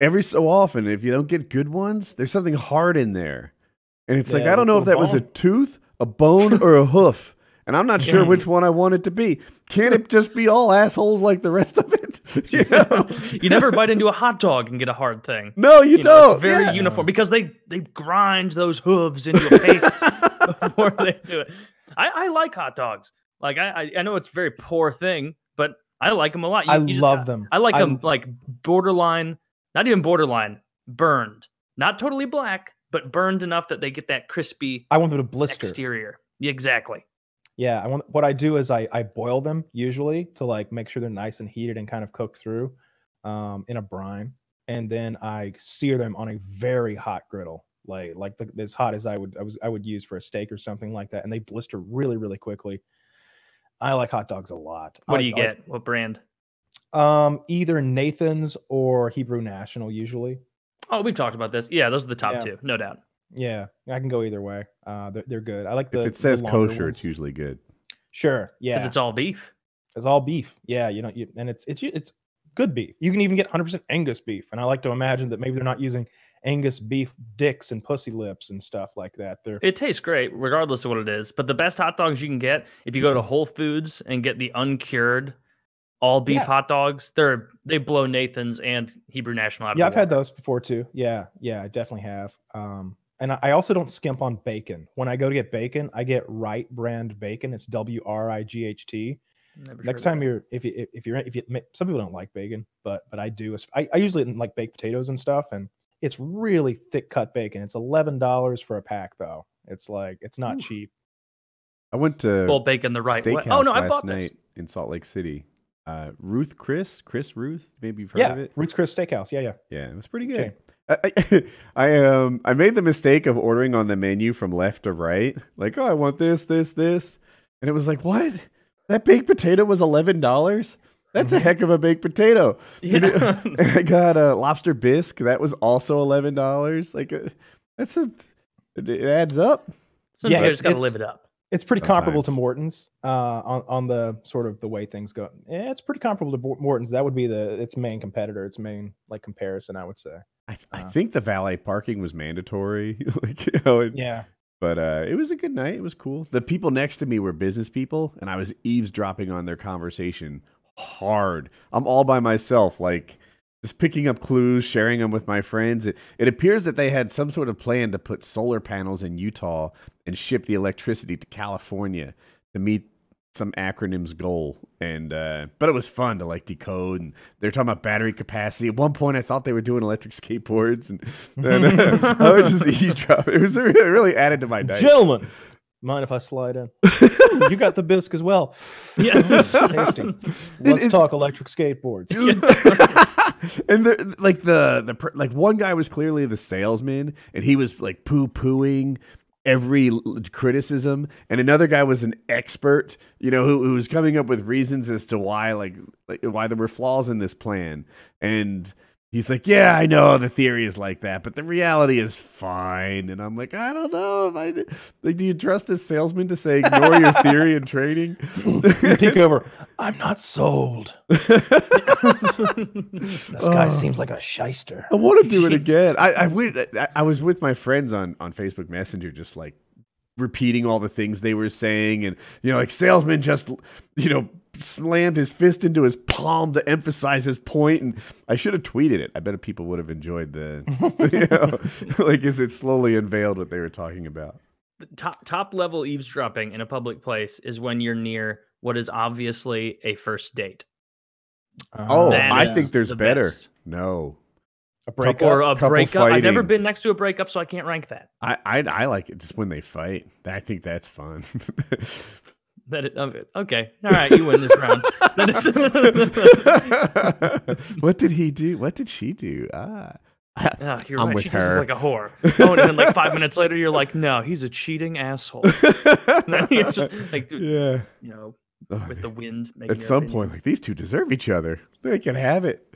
S1: every so often, if you don't get good ones, there's something hard in there. And it's like, I don't know if that was a tooth, a bone, or a hoof. And I'm not sure which one I want it to be. Can't it just be all assholes like the rest of it? you know?
S2: you never bite into a hot dog and get a hard thing.
S1: No, you,
S2: You
S1: don't.
S2: it's very
S1: yeah.
S2: uniform because they they grind those hooves into a paste before they do it. I, I like hot dogs. Like I, I know it's a very poor thing, I like them a lot. You-
S3: I
S2: you just-
S3: love them.
S2: I like
S3: I-
S2: them like borderline, not even borderline, burned, not totally black, but burned enough that they get that crispy
S3: I want them to blister.
S2: exterior. Exactly.
S3: Yeah, I want what I do is I I boil them usually to like make sure they're nice and heated and kind of cooked through um in a brine and then I sear them on a very hot griddle like like the, as hot as I would I was I would use for a steak or something like that and they blister really really quickly. I like hot dogs a lot. I
S2: What do
S3: like-
S2: you
S3: I
S2: get? What brand?
S3: Um either Nathan's or Hebrew National usually.
S2: Oh, we've talked about this. Yeah, those are the top
S3: Yeah.
S2: two, no doubt.
S3: Yeah, I can go either way. Uh they're, they're good. I like the
S1: If it says kosher,
S3: ones.
S1: it's usually good.
S3: Sure. Yeah.
S2: Because it's all beef.
S3: It's all beef. Yeah, you know, you, and it's it's it's good beef. You can even get 100% Angus beef, and I like to imagine that maybe they're not using Angus beef dicks and pussy lips and stuff like that. They're
S2: It tastes great, regardless of what it is. But the best hot dogs you can get, if you go to Whole Foods and get the uncured all beef
S3: Yeah.
S2: hot dogs, they're they blow Nathan's and Hebrew National out
S3: yeah, I've had those before too. Yeah, yeah, I definitely have. Um, and I, also don't skimp on bacon. When I go to get bacon, I get Wright brand bacon. It's W R I G H T.
S2: Never
S3: Next time you're if you if you're if you some people don't like bacon, but but I do. I, I usually like baked potatoes and stuff, and it's really thick cut bacon. It's eleven dollars for a pack though. It's like it's not
S2: Ooh.
S3: cheap.
S1: I went to
S2: it. Well, bacon the right way. Oh no, I
S1: last
S2: bought
S1: night
S2: this.
S1: in Salt Lake City. Uh, Ruth Chris, Chris Ruth, maybe you've heard of
S3: Yeah,
S1: it.
S3: Ruth's Chris Steakhouse. Yeah, yeah.
S1: Yeah, it was pretty good. I, I, I um I made the mistake of ordering on the menu from left to right. Like, oh, I want this, this, this, and it was like, what? That baked potato was eleven dollars. That's a heck of a baked potato.
S2: Yeah.
S1: I got a lobster bisque. That was also eleven dollars. Like, uh, that's a it, it adds up.
S2: Sometimes
S3: Yeah,
S2: you just gotta
S3: it's-
S2: live it up.
S3: It's pretty comparable to Morton's uh, on on the sort of the way things go. Yeah, it's pretty comparable to Morton's. That would be the its main competitor, its main like comparison, I would say.
S1: I, th- I
S3: Uh.
S1: think the valet parking was mandatory. like, you know, it-
S3: Yeah,
S1: But uh, it was a good night. It was cool. The people next to me were business people, and I was eavesdropping on their conversation hard. I'm all by myself, like just picking up clues, sharing them with my friends. It, it appears that they had some sort of plan to put solar panels in Utah and ship the electricity to California to meet some acronym's goal. And uh, but it was fun to like decode. And they're talking about battery capacity. At one point, I thought they were doing electric skateboards, and, and uh, I would just eavesdrop. It was really, really added to my
S3: gentlemen, mind if I slide in? you got the bisque as well.
S2: Yes.
S3: Tasty. Let's
S1: it-
S3: talk electric skateboards.
S1: and the like the the like one guy was clearly the salesman, and he was like poo pooing every criticism, and another guy was an expert, you know, who, who was coming up with reasons as to why like like why there were flaws in this plan, and. He's like, yeah, I know the theory is like that, but the reality is fine. And I'm like, I don't know if I like. Do you trust this salesman to say ignore your theory and training?
S3: Peek over. I'm not sold. This guy
S1: Oh.
S3: seems like a shyster.
S1: I want to do it again. I I, went, I I was with my friends on on Facebook Messenger, just like repeating all the things they were saying, and you know, like salesman just you know slammed his fist into his palm to emphasize his point, and I should have tweeted it. I bet people would have enjoyed the, you know, like as it slowly unveiled what they were talking about.
S2: top top level eavesdropping in a public place is when you're near what is obviously a first date. Uh-huh.
S1: Oh,
S2: That
S1: I think there's
S2: the
S1: better.
S2: best.
S1: No,
S3: a breakup.
S2: or a
S1: couple
S2: breakup. I've never been next to a breakup, so I can't rank that.
S1: I, I I like it just when they fight. I think that's fun.
S2: That it, okay, okay, all right, you win this round.
S1: What did he do? What did she do? Ah.
S2: Ah, you're
S1: I'm
S2: right.
S1: with
S2: she does
S1: her.
S2: look like a whore. Oh, and then like five minutes later, you're like, no, he's a cheating asshole. then just like,
S1: yeah.
S2: you know,
S1: Oh,
S2: with the wind. Making
S1: At
S2: your
S1: some point, like these two deserve each other. They can have it.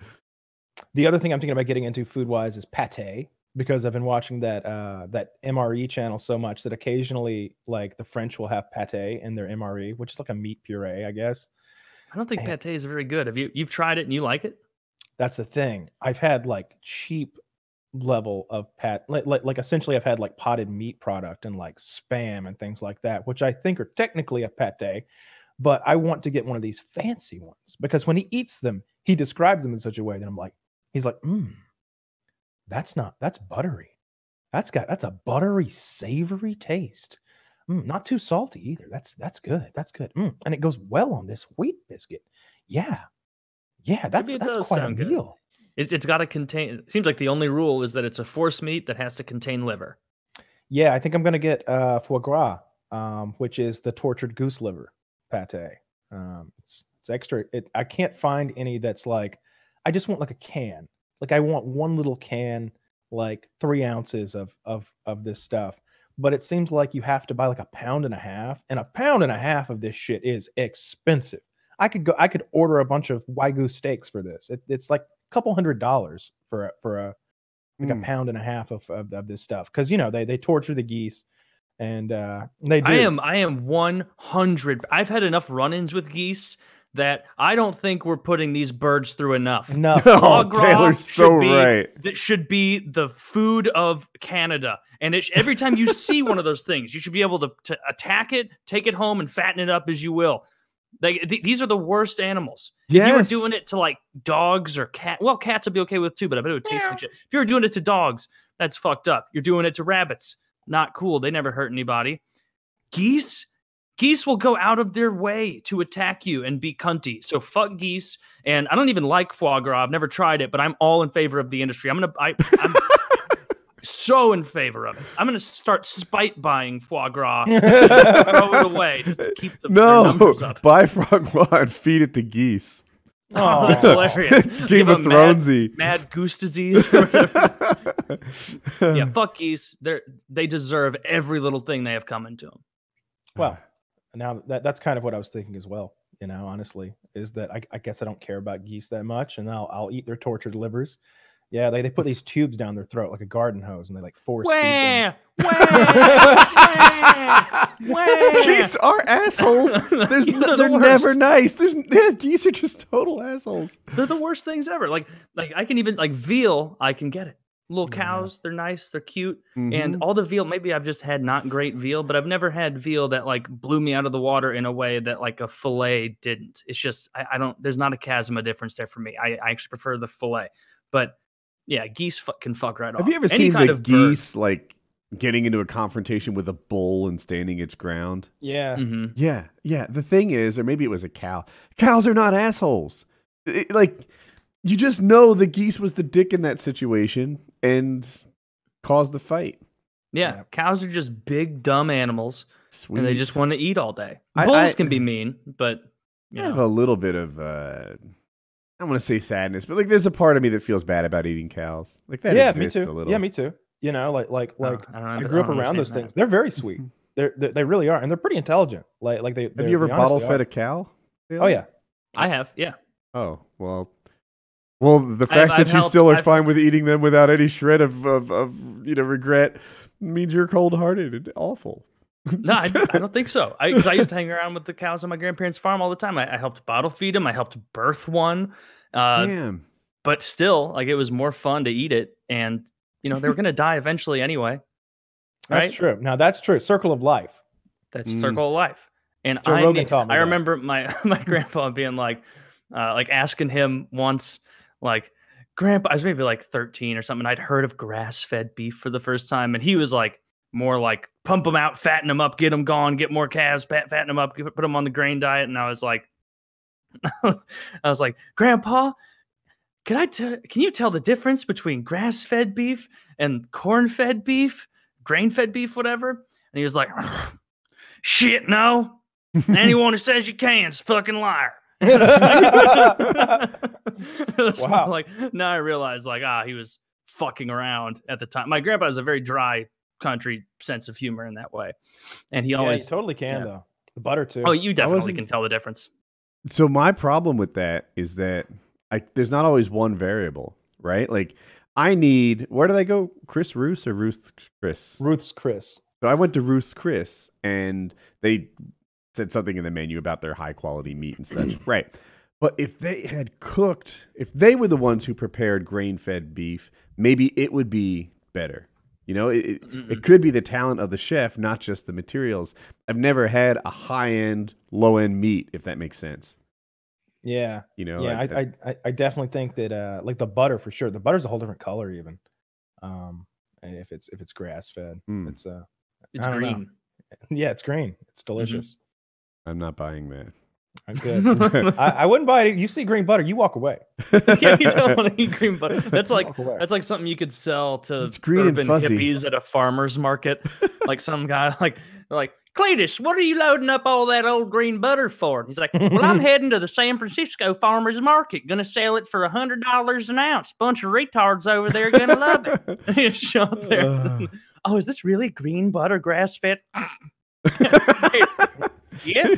S3: The other thing I'm thinking about getting into food wise is pate because I've been watching that uh, that MRE channel so much that occasionally like the French will have pate in their MRE, which is like a meat puree, I guess.
S2: I don't think
S3: Man.
S2: pate is very good. Have you you've tried it and you like it?
S3: That's the thing. I've had like cheap level of pat like, like like essentially I've had like potted meat product and like spam and things like that, which I think are technically a pate, but I want to get one of these fancy ones because when he eats them, he describes them in such a way that I'm like, he's like, mm, that's not that's buttery. That's got that's a buttery, savory taste. Mm, not too salty either. That's that's good. That's good. Mm, and it goes well on this wheat biscuit. Yeah. Yeah, that's that's quite a
S2: good.
S3: meal.
S2: It's it's got to contain. It seems like the only rule is that it's a force meat that has to contain liver.
S3: Yeah, I think I'm gonna get uh, foie gras, um, which is the tortured goose liver pate. Um, it's it's extra. It, I can't find any that's like. I just want like a can. Like I want one little can, like three ounces of of of this stuff. But it seems like you have to buy like a pound and a half, and a pound and a half of this shit is expensive. I could go. I could order a bunch of wagyu steaks for this. It, it's like a couple hundred dollars for a, for a like
S1: Mm.
S3: a pound and a half of, of, of this stuff because you know they they torture the geese and uh they do
S2: I am I am one hundred. I've had enough run-ins with geese that I don't think we're putting these birds through enough.
S3: no
S1: Oh, Taylor's so
S2: should be-
S1: right.
S2: That should be the food of Canada. And it, every time you see one of those things, you should be able to, to attack it, take it home, and fatten it up as you will. Like th- these are the worst animals. Yes. If you were doing it to like dogs or cat, well, cats would be okay with too, but I bet it would taste like shit. If you were doing it to dogs, that's fucked up. You're doing it to rabbits, not cool. They never hurt anybody. Geese, geese will go out of their way to attack you and be cunty. So fuck geese. And I don't even like foie gras. I've never tried it, but I'm all in favor of the industry. I'm gonna, I, I'm so in favor of it. I'm gonna start spite buying foie gras, throw it away, just keep the
S1: no,
S2: numbers up.
S1: buy frog and feed it to geese.
S2: Oh, that's hilarious.
S1: it's Game of
S2: them mad-
S1: Thronesy.
S2: Mad goose disease. yeah, fuck geese. They are they deserve every little thing they have coming to them.
S3: well now that that's kind of what i was thinking as well you know honestly is that i, I guess i don't care about geese that much and i'll, I'll eat their tortured livers yeah they, they put these tubes down their throat like a garden hose and they like force feed them.
S2: Wah, wah, wah, wah.
S1: geese are assholes. There's
S2: Geese
S1: no,
S2: the
S1: they're never nice. There's yeah, geese are just total assholes.
S2: They're the worst things ever. Like, like I can even like veal. I can get it. Little cows. They're nice. They're cute.
S1: Mhm.
S2: And all the veal. Maybe I've just had not great veal, but I've never had veal that like blew me out of the water in a way that like a fillet didn't. It's just I, I don't. There's not a chasm of difference there for me. I, I actually prefer the fillet. But yeah, geese fu- can fuck right off.
S1: have you ever
S2: Any
S1: seen
S2: kind
S1: the
S2: of bird.
S1: geese like getting into a confrontation with a bull and standing its ground?
S3: yeah
S2: Mhm.
S1: Yeah, yeah. The thing is, or maybe it was a cow. Cows are not assholes. It- like you just know the geese was the dick in that situation and caused the fight.
S2: Yeah,
S3: Yeah.
S2: cows are just big dumb animals,
S1: Sweet.
S2: and they just want to eat all day.
S1: I-
S2: Bulls
S1: I-
S2: can be mean, but you
S1: I have
S2: know.
S1: a little bit of uh I want to say sadness, but like there's a part of me that feels bad about eating cows. Like that
S3: yeah me too
S1: a little.
S3: yeah me too you know like like
S2: Oh,
S3: like
S2: I, don't
S3: i grew up around those
S2: understand
S3: things they're very sweet they're, they they really are and they're pretty intelligent like like they
S1: Have you ever bottle fed a cow?
S3: oh yeah.
S2: I have, yeah.
S1: Oh well. Well, the
S2: I've-
S1: fact
S2: I've
S1: that you
S2: helped-
S1: still are
S2: I've-
S1: fine with eating them without any shred of, of, of you know regret means you're cold hearted and awful.
S2: No, I, I don't think so. I, 'cause I used to hang around with the cows on my grandparents' farm all the time. I, I helped bottle feed them. I helped birth one. Uh,
S1: Damn.
S2: but still, like it was more fun to eat it, and you know they were gonna die eventually anyway. Right?
S3: that's true now that's true circle of life
S2: That's
S1: Mm.
S2: circle of life. And
S3: Joe
S2: I,
S3: Rogan
S2: need- I remember my my grandpa being like, uh, like asking him once, like, Grandpa, I was maybe like 13 or something. I'd heard of grass fed beef for the first time, and he was like, more like pump them out, fatten them up, get them gone, get more calves, pat, fatten them up, put them on the grain diet. And I was like, I was like, Grandpa, can I tell? Can you tell the difference between grass fed beef and corn fed beef, grain fed beef, whatever? And he was like, shit, no. Anyone who says you can is a fucking liar. That's
S3: Wow.
S2: wow. Like now I realize, like, ah, he was fucking around at the time. My grandpa has a very dry country sense of humor in that way, and he
S3: yeah, you
S2: always.
S3: totally can
S2: yeah.
S3: though. The butter too.
S2: oh, you definitely can tell the difference.
S1: So my problem with that is that I, there's not always one variable, right? Like I need where did I go? Chris Roos or Ruth's Chris?
S3: Ruth's Chris.
S1: So I went to Ruth's Chris and they said something in the menu about their high quality meat and such. right. But if they had cooked, if they were the ones who prepared grain fed beef, maybe it would be better. You know, it, it, could be the talent of the chef, not just the materials. I've never had a high end, low end meat, if that makes sense.
S3: Yeah,
S1: You know,
S3: yeah.
S1: like,
S3: I, I, I, I definitely think that uh, like the butter for sure. The butter's a whole different color even. Um, if it's if it's grass fed,
S1: Hmm.
S3: it's uh,
S2: It's
S3: I don't know.
S2: green.
S3: yeah, it's green.
S2: Mm-hmm.
S3: It's delicious.
S1: I'm not buying that.
S3: I'm good. I, I wouldn't buy it. You see green butter, you walk away.
S2: yeah, you don't want to eat green butter. That's like that's like something you could sell to
S1: It's green and
S2: urban
S1: fuzzy.
S2: hippies at a farmer's market. like some guy, like like Cletus, what are you loading up all that old green butter for? And he's like, Well, I'm heading to the San Francisco farmers market, gonna sell it for a hundred dollars an ounce. Bunch of retards over there gonna love it. show up there.
S1: Uh.
S2: oh, is this really green butter grass fed? Yeah.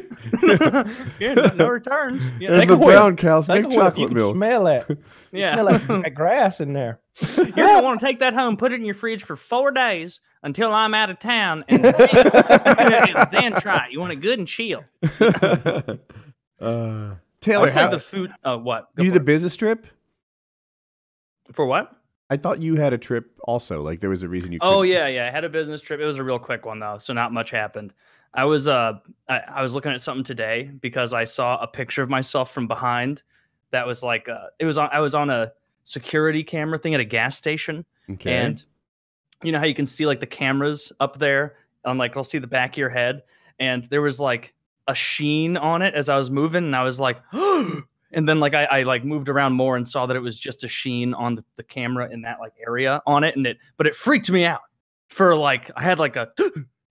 S2: yeah, no, no returns. Yeah,
S1: and
S3: Take
S1: the
S3: a whiff.
S1: brown cows
S3: Take
S1: make
S3: a whiff, you
S1: chocolate
S3: can
S1: milk.
S3: Smell that.
S2: Yeah.
S3: Smell that, that grass in there.
S2: You're gonna want to take that home, put it in your fridge for four days until I'm out of town, and then, and then try it. You want it good and chill.
S1: uh,
S2: I
S1: Taylor,
S2: would say
S1: how,
S2: the food. Uh, what? Go
S1: you did a business trip?
S2: for what?
S1: I thought you had a trip also. Like there was a reason you.
S2: Oh yeah, yeah. I had a business trip. It was a real quick one though, so not much happened. I was uh, I, I was looking at something today because I saw a picture of myself from behind. That was like, uh, it was on. I was on a security camera thing at a gas station,
S1: Okay.
S2: and you know how you can see like the cameras up there on like I'll see the back of your head and there was like a sheen on it as I was moving and I was like and then like I, I like moved around more and saw that it was just a sheen on the, the camera in that like area on it and it but it freaked me out for like I had like a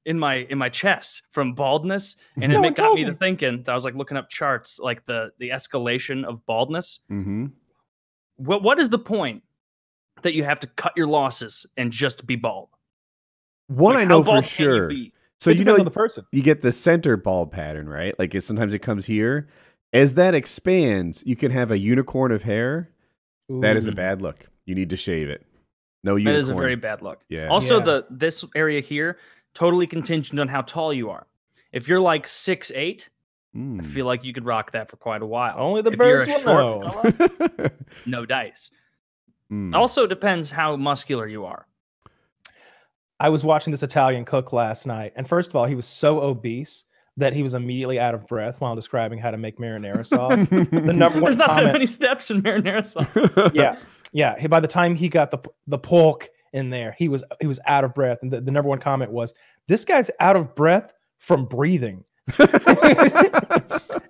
S2: in my in my chest from baldness and
S3: No
S2: it
S3: one
S2: got
S3: told
S2: me to thinking that I was like looking up charts like the the escalation of baldness
S1: mm-hmm.
S2: what what is the point that you have to cut your losses and just be bald?
S1: One
S2: Like,
S1: I know for
S2: bald can you
S1: sure.
S2: be?
S1: So
S3: It
S1: you know
S3: on the person.
S1: you get the center bald pattern, right? Like it sometimes it comes here. As that expands, you can have a unicorn of hair. That is a bad look. You need to shave it. No
S2: That
S1: unicorn.
S2: is a very bad look.
S1: Yeah.
S2: Also,
S3: Yeah.
S2: the this area here totally contingent on how tall you are. If you're like six eight, I
S1: Mm.
S2: feel like you could rock that for quite a while.
S3: Only the
S2: if
S3: birds will know.
S2: fella, no dice.
S1: Mm.
S2: Also depends how muscular you are.
S3: I was watching this Italian cook last night, and first of all, he was so obese that he was immediately out of breath while describing how to make marinara sauce. the number one
S2: There's not that many steps in marinara sauce.
S3: yeah, yeah. By the time he got the the pork in there, he was he was out of breath, and the, the number one comment was, "This guy's out of breath from breathing." and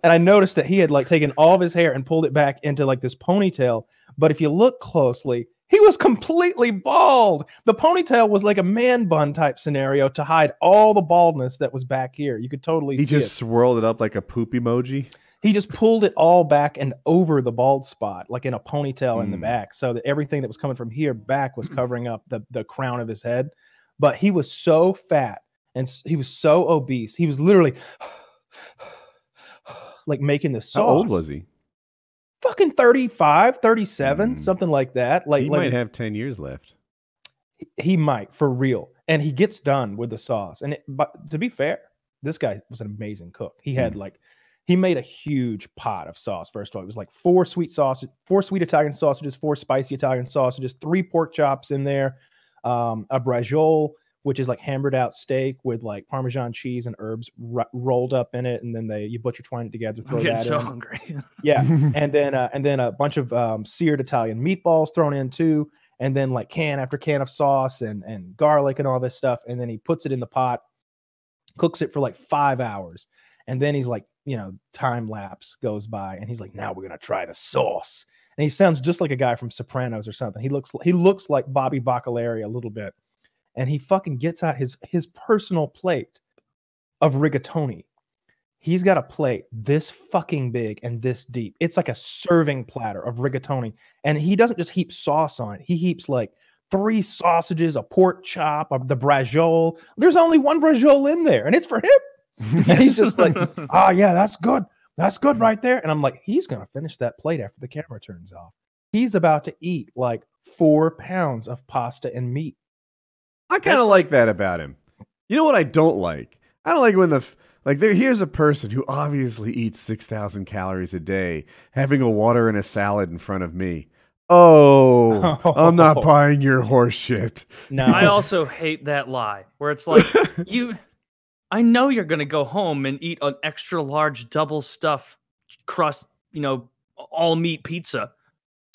S3: I noticed that he had like taken all of his hair and pulled it back into like this ponytail. But if you look closely, he was completely bald. The ponytail was like a man bun type scenario to hide all the baldness that was back here. You could totally see he
S1: just
S3: it.
S1: swirled it up like a poop emoji.
S3: He just pulled it all back and over the bald spot, like in a ponytail in the
S1: Mm.
S3: back, so that everything that was coming from here back was covering up the the crown of his head. But he was so fat and he was so obese. He was literally like making the sauce.
S1: How old was he?
S3: Fucking 35, 37,
S1: Mm.
S3: something like that. Like,
S1: he
S3: like
S1: might have ten years left.
S3: he might for real. And he gets done with the sauce. And it, but to be fair, this guy was an amazing cook. He had like he made a huge pot of sauce. First of all, it was like four sweet sausage, four sweet Italian sausages, four spicy Italian sausages, three pork chops in there, um, a braciole, which is like hammered out steak with like Parmesan cheese and herbs ro- rolled up in it, and then they you butcher twine it together, throw
S2: I'm getting
S3: that
S2: so
S3: in.
S2: hungry.
S3: Yeah, and then uh, and then a bunch of um, seared Italian meatballs thrown in too, and then like can after can of sauce and and garlic and all this stuff, and then he puts it in the pot, cooks it for like five hours, and then he's like, you know, time lapse goes by, and he's like, now we're gonna try the sauce, and he sounds just like a guy from Sopranos or something. He looks he looks like Bobby Baccalieri a little bit, and he fucking gets out his his personal plate of rigatoni. He's got a plate this fucking big and this deep. It's like a serving platter of rigatoni. And he doesn't just heap sauce on it. He heaps like three sausages, a pork chop, the braciole. There's only one braciole in there, and it's for him. And he's just like, oh yeah, that's good. That's good right there. And I'm like, he's gonna finish that plate after the camera turns off. He's about to eat like four pounds of pasta and meat.
S1: I kind of like that about him. You know what I don't like? I don't like when the f- like there. Here's a person who obviously eats six thousand calories a day, having a water and a salad in front of me. Oh, I'm not buying your horse shit.
S3: No,
S2: I also hate that lie where it's like you I know you're going to go home and eat an extra large double stuffed crust, you know, all meat pizza.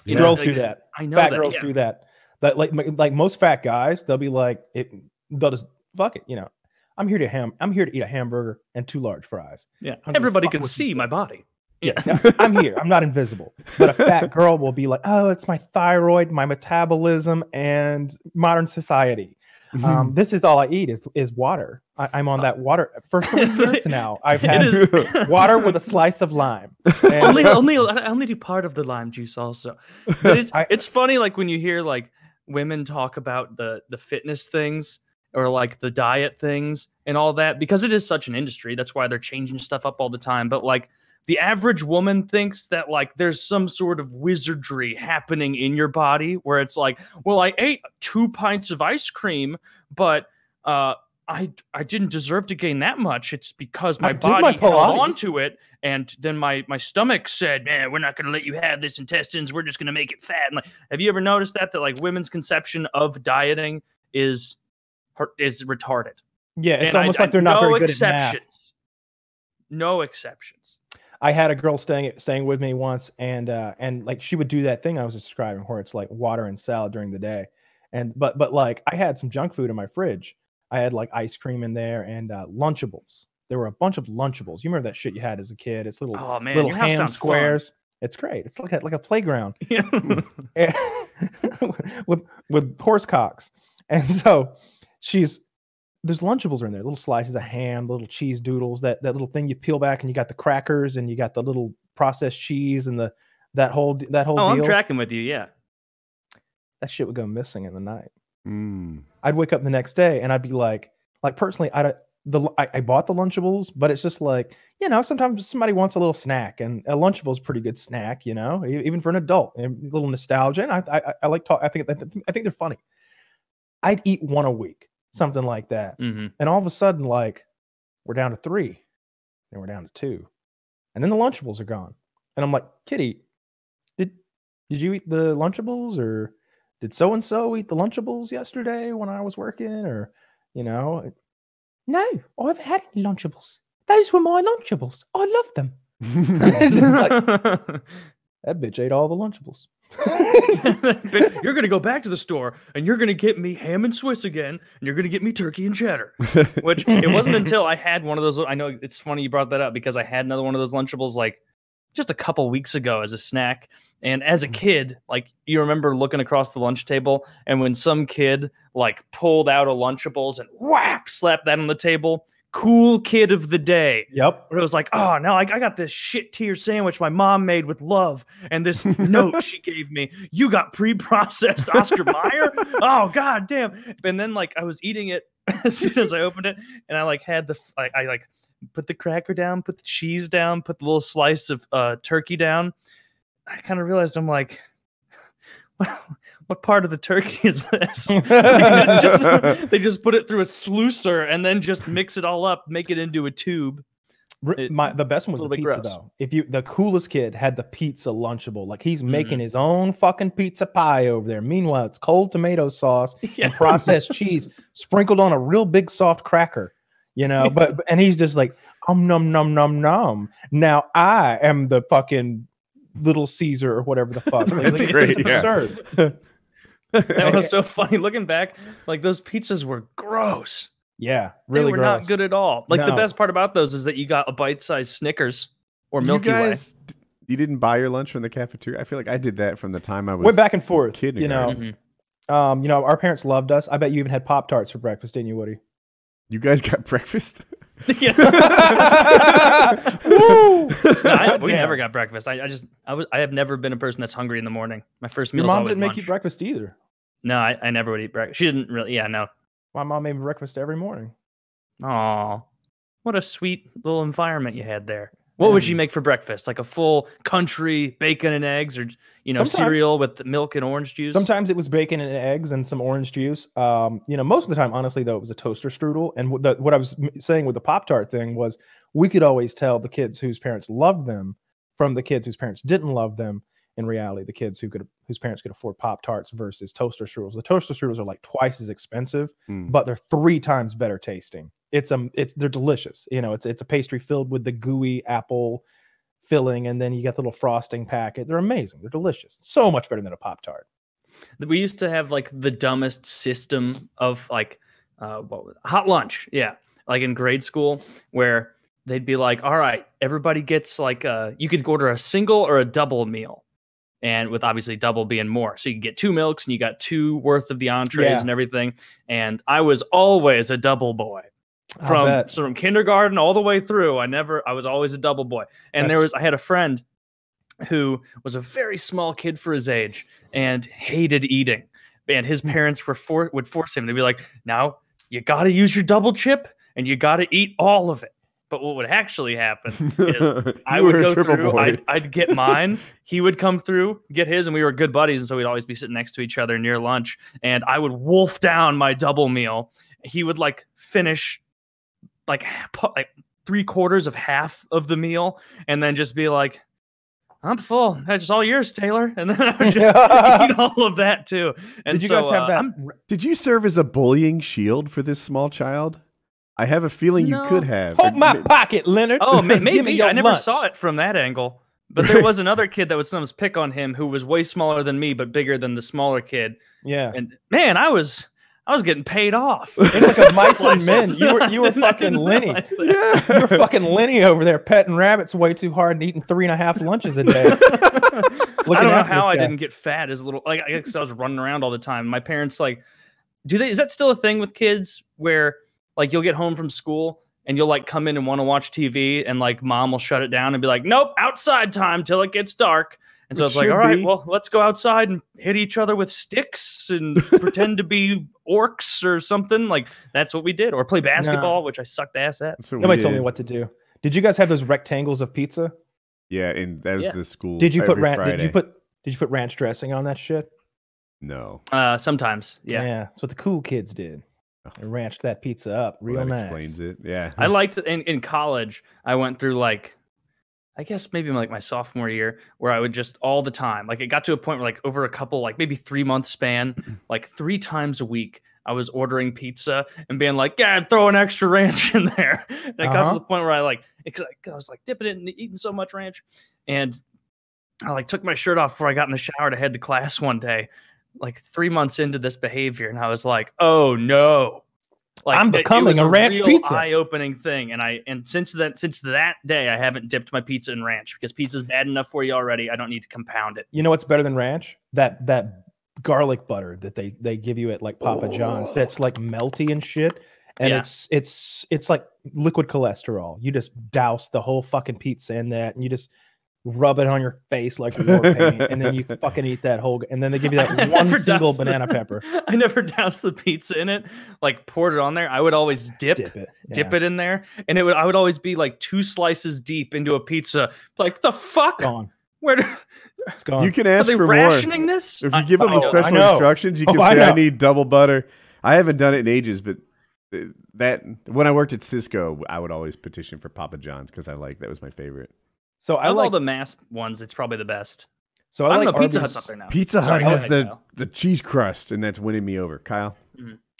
S2: You know,
S3: girls
S2: like,
S3: do that.
S2: I know
S3: fat
S2: that.
S3: girls
S2: yeah.
S3: do that. That like like most fat guys, they'll be like, it, they'll just fuck it. You know, I'm here to ham. I'm here to eat a hamburger and two large fries.
S2: Yeah. Everybody can see my body.
S3: Yeah, yeah, I'm here. I'm not invisible. But a fat girl will be like, oh, it's my thyroid, my metabolism, and modern society.
S1: Mm-hmm.
S3: Um, this is all I eat is, is water. I, I'm on that water first, years now. I've had
S2: is-
S3: water with a slice of lime.
S2: only, only, I only do part of the lime juice also. But it's,
S3: I-
S2: it's funny, like when you hear like women talk about the the fitness things or like the diet things and all that because it is such an industry. That's why they're changing stuff up all the time. But like the average woman thinks that like there's some sort of wizardry happening in your body where it's like, well, I ate two pints of ice cream, but uh I I didn't deserve to gain that much. It's because my
S3: I did my
S2: body held
S3: Pilates.
S2: on to it, and then my my stomach said, "Man, we're not going to let you have this intestines. We're just going to make it fat." And like, have you ever noticed that that like women's conception of dieting is is retarded?
S3: yeah, it's
S2: And
S3: almost
S2: I-
S3: like they're not
S2: no
S3: very good at math.
S2: exceptions. No exceptions.
S3: I had a girl staying staying with me once, and uh, and like she would do that thing I was describing, where it's like water and salad during the day, and but but like I had some junk food in my fridge. I had like ice cream in there and uh, Lunchables. There were a bunch of Lunchables. You remember that shit you had as a kid? It's little
S2: Oh man,
S3: little ham
S2: sounds fun.
S3: squares. It's great. It's like a, like a playground
S2: Yeah.
S3: with with horse cocks. And so she's there's Lunchables are in there, little slices of ham, little cheese doodles, that that little thing you peel back, and you got the crackers, and you got the little processed cheese, and the that whole that whole
S2: oh, I'm tracking with you. Yeah.
S3: that shit would go missing in the night.
S1: Mm.
S3: I'd wake up the next day, and I'd be like, like personally, I the I, I bought the Lunchables, but it's just like you know, sometimes somebody wants a little snack, and a Lunchable is a pretty good snack, you know, e- even for an adult, a little nostalgia. And I I, I like talk. I think I think they're funny. I'd eat one a week, something like that,
S2: hmm
S3: and all of a sudden, like we're down to three, then we're down to two, and then the Lunchables are gone, and I'm like, Kitty, did did you eat the Lunchables or did so and so eat the Lunchables yesterday when I was working or you know? No, I haven't had any Lunchables. Those were my Lunchables. I love them. Like- That bitch ate all the Lunchables.
S2: You're gonna go back to the store and you're gonna get me ham and Swiss again, and you're gonna get me turkey and cheddar. Which it wasn't until I had one of those. I know it's funny you brought that up because I had another one of those Lunchables like just a couple weeks ago as a snack. And as a mm. kid, like you remember looking across the lunch table, and when some kid like pulled out a Lunchables and whap slapped that on the table, cool kid of the day.
S3: Yep.
S2: Where it was like, oh, now I, I got this shit tier sandwich my mom made with love, and this note she gave me. You got pre-processed Oscar Mayer. Oh god damn! And then like I was eating it as soon as I opened it, and I like had the I, I like put the cracker down, put the cheese down, put the little slice of uh, turkey down. I kind of realized I'm like. What part of the turkey is this? They, just, they just put it through a sluicer and then just mix it all up, make it into a tube. It-
S3: my the best one was the pizza
S2: gross.
S3: though. If you the coolest kid had the pizza lunchable, like he's
S2: Mm-hmm.
S3: making his own fucking pizza pie over there. Meanwhile, it's cold tomato sauce
S2: Yeah.
S3: and processed cheese sprinkled on a real big soft cracker. You know, but and he's just like um num num num num. Now I am the fucking little Caesar or whatever the fuck. Like,
S1: That's
S3: it's-
S1: great,
S3: It's
S1: yeah.
S3: absurd.
S2: That was so funny. Looking back, like those pizzas were gross.
S3: Yeah,
S2: They
S3: really
S2: were
S3: gross.
S2: not good at all. Like the best part about those is that you got a bite-sized Snickers or
S1: you
S2: Milky
S1: guys, d- you didn't buy your lunch from the cafeteria. I feel like I did that from the time I was
S3: Went back and forth. You know,
S2: Way. Mhm.
S3: um, you know, our parents loved us. I bet you even had Pop Tarts for breakfast, didn't you, Woody?
S1: You guys got breakfast.
S2: Yeah.
S3: Woo!
S2: No, I, we never got breakfast. I, I just I was I have never been a person that's hungry in the morning. My first meal
S3: Your
S2: is
S3: mom
S2: always
S3: didn't make you breakfast either.
S2: No, I, I never would eat breakfast. She didn't really. Yeah, no.
S3: My mom made me breakfast every morning.
S2: Aw, what a sweet little environment you had there. What would she
S3: Mm.
S2: make for breakfast? Like a full country bacon and eggs, or you know,
S3: Sometimes.
S2: cereal with milk and orange juice.
S3: Sometimes it was bacon and eggs and some orange juice. Um, you know, most of the time, honestly, though, it was a toaster strudel. And what the, what I was saying with the Pop Tart thing was we could always tell the kids whose parents loved them from the kids whose parents didn't love them. In reality, the kids who could whose parents could afford Pop Tarts versus toaster strudels. The toaster strudels are like twice as expensive,
S1: Mm.
S3: but they're three times better tasting. It's um, it's they're delicious. You know, it's it's a pastry filled with the gooey apple filling, and then you get the little frosting packet. They're amazing. They're delicious. So much better than a Pop Tart.
S2: we used to have like the dumbest system of like uh what was hot lunch yeah like in grade school where they'd be like all right everybody gets like uh you could order a single or a double meal and with obviously double being more so you can get two milks and you got two worth of the entrees
S3: Yeah.
S2: and everything and i was always a double boy from so from kindergarten all the way through. I never I was always a double boy. And there was I had a friend who was a very small kid for his age and hated eating. And his
S3: Hmm.
S2: parents were for would force him to be like, "Now you got to use your double chip and you got to eat all of it." But what would actually happen is I would go through. I'd, I'd get mine. he would come through, get his, and we were good buddies. And so we'd always be sitting next to each other near lunch. And I would wolf down my double meal. He would like finish like, like three quarters of half of the meal and then just be like, I'm full. That's just all yours, Taylor. And then I would just eat all of that too. And
S3: Did you
S2: so,
S3: guys have
S2: uh,
S3: that?
S2: I'm-
S1: Did you serve as a bullying shield for this small child? I have a feeling you could have.
S3: Hold
S1: Or
S3: my
S1: ma-
S3: pocket, Leonard.
S2: Oh, may- maybe I never
S3: lunch.
S2: saw it from that angle. But there was another kid that would sometimes pick on him who was way smaller than me, but bigger than the smaller kid.
S3: Yeah.
S2: And man, I was I was getting paid off.
S3: It's like a mice and men. You were you were fucking
S2: didn't
S3: Lenny.
S2: realize that.
S3: You were fucking Lenny over there petting rabbits way too hard and eating three and a half lunches a day.
S2: I don't know how I
S3: guy.
S2: didn't get fat as a little like I guess I was running around all the time. My parents like do they is that still a thing with kids where like you'll get home from school and you'll like come in and want to watch TV and like mom will shut it down and be like, Nope, outside time till it gets dark. And so
S1: It
S2: it's like, all right,
S1: be.
S2: well, let's go outside and hit each other with sticks and pretend to be orcs or something. Like that's what we did. Or play basketball, which I sucked ass at.
S1: That's what we
S3: Nobody told me what to do. Did you guys have those rectangles of pizza?
S1: Yeah, and that was
S2: Yeah.
S1: the school.
S3: Did you put
S1: every
S3: ranch? Did you put Did you put ranch dressing on that shit?
S1: No.
S2: Uh sometimes. Yeah.
S3: that's what the cool kids did. They ranched that pizza up
S1: Well,
S3: real
S1: that
S3: nice.
S1: explains it. Yeah.
S2: I liked in, in college. I went through like, I guess maybe like my sophomore year, where I would just all the time, like it got to a point where like over a couple, like maybe three month span, like three times a week, I was ordering pizza and being like, yeah, throw an extra ranch in there. And it got
S3: Uh-huh.
S2: to the point where I like, because I was like dipping it and eating so much ranch, and I like took my shirt off before I got in the shower to head to class one day, like three months into this behavior, and I was like, oh no.
S3: I'm
S2: it- it
S3: becoming
S2: was
S3: a ranch
S2: real
S3: pizza.
S2: eye-opening thing, and I and since that since that day, I haven't dipped my pizza in ranch because pizza's bad enough for you already. I don't need to compound it.
S3: You know what's better than ranch? That that garlic butter that they they give you at like Papa John's. That's like melty and shit. And
S2: Yeah.
S3: it's it's it's like liquid cholesterol. You just douse the whole fucking pizza in that, and you just rub it on your face like war paint, and then you fucking eat that whole. And then they give you
S2: I
S3: that one
S2: never
S3: single
S2: doused the-
S3: banana pepper.
S2: I never doused the pizza in it, like poured it on there. I would always dip,
S3: Dip it.
S2: dip it in there, and it would I would always be like two slices deep into a pizza. Like the fuck?
S3: Gone.
S2: Where do,
S3: It's gone.
S1: You can
S2: are
S1: ask
S2: they
S1: for more.
S2: rationing this?
S1: If you
S2: I-
S1: give them
S3: oh,
S1: special instructions, you
S3: Oh,
S1: can
S3: I
S1: say, "I
S3: know.
S1: need double butter." I haven't done it in ages, but that when I worked at Cisco, I would always petition for Papa John's because I like that was my favorite.
S3: So I
S2: Of all
S3: like
S2: the mass ones, it's probably the best.
S3: so
S2: I,
S3: I,
S2: don't
S3: like
S2: know. Pizza
S3: Arby's-
S2: Hut's up there now.
S1: Pizza Hut
S2: go
S1: has
S2: ahead,
S1: the
S2: Kyle.
S1: the cheese crust, and that's winning me over. Kyle,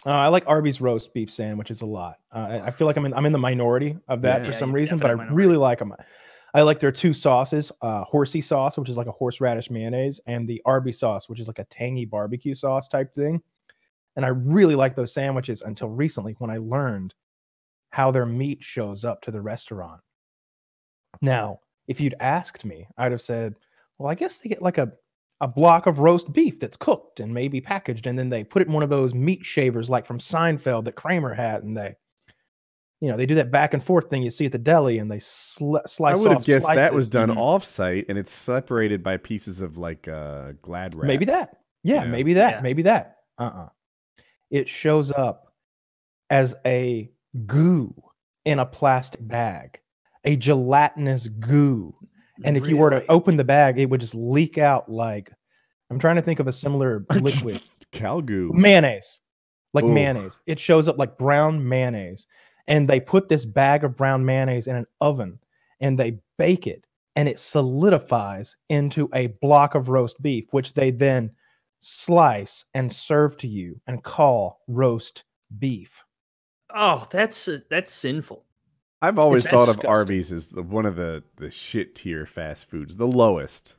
S3: Uh, I like Arby's roast beef sandwiches a lot. Uh, I, I feel like I'm in I'm in the minority of that
S1: Yeah.
S3: for
S2: Yeah,
S3: some reason, but I
S2: definitely
S3: really like them. I like their two sauces: uh, horsey sauce, which is like a horseradish mayonnaise, and the Arby's sauce, which is like a tangy barbecue sauce type thing. And I really like those sandwiches until recently when I learned how their meat shows up to the restaurant. Now, if you'd asked me, I'd have said, "Well, I guess they get like a a block of roast beef that's cooked and maybe packaged, and then they put it in one of those meat shavers like from Seinfeld that Kramer had, and they you know, they do that back and forth thing you see at the deli, and they sli-
S1: I
S3: slice.
S1: would have
S3: off
S1: guessed that was
S3: slices.
S1: done
S2: Mhm.
S1: off-site, and it's separated by pieces of like uh, Glad wrap.
S3: Maybe that. Yeah,
S1: Yeah.
S3: maybe that.
S2: Yeah.
S3: Maybe that. Uh uh It shows up as a goo in a plastic bag, a gelatinous goo. And if you were to open the bag, it would just leak out like I'm trying to think of a similar liquid.
S1: Calgoo.
S3: mayonnaise, like
S1: Ooh.
S3: mayonnaise. It shows up like brown mayonnaise. And they put this bag of brown mayonnaise in an oven and they bake it and it solidifies into a block of roast beef, which they then slice and serve to you and call roast beef.
S2: Oh, that's uh, that's sinful.
S1: I've always
S2: It's
S1: thought of. Arby's as the, one of the the shit tier fast foods, the lowest.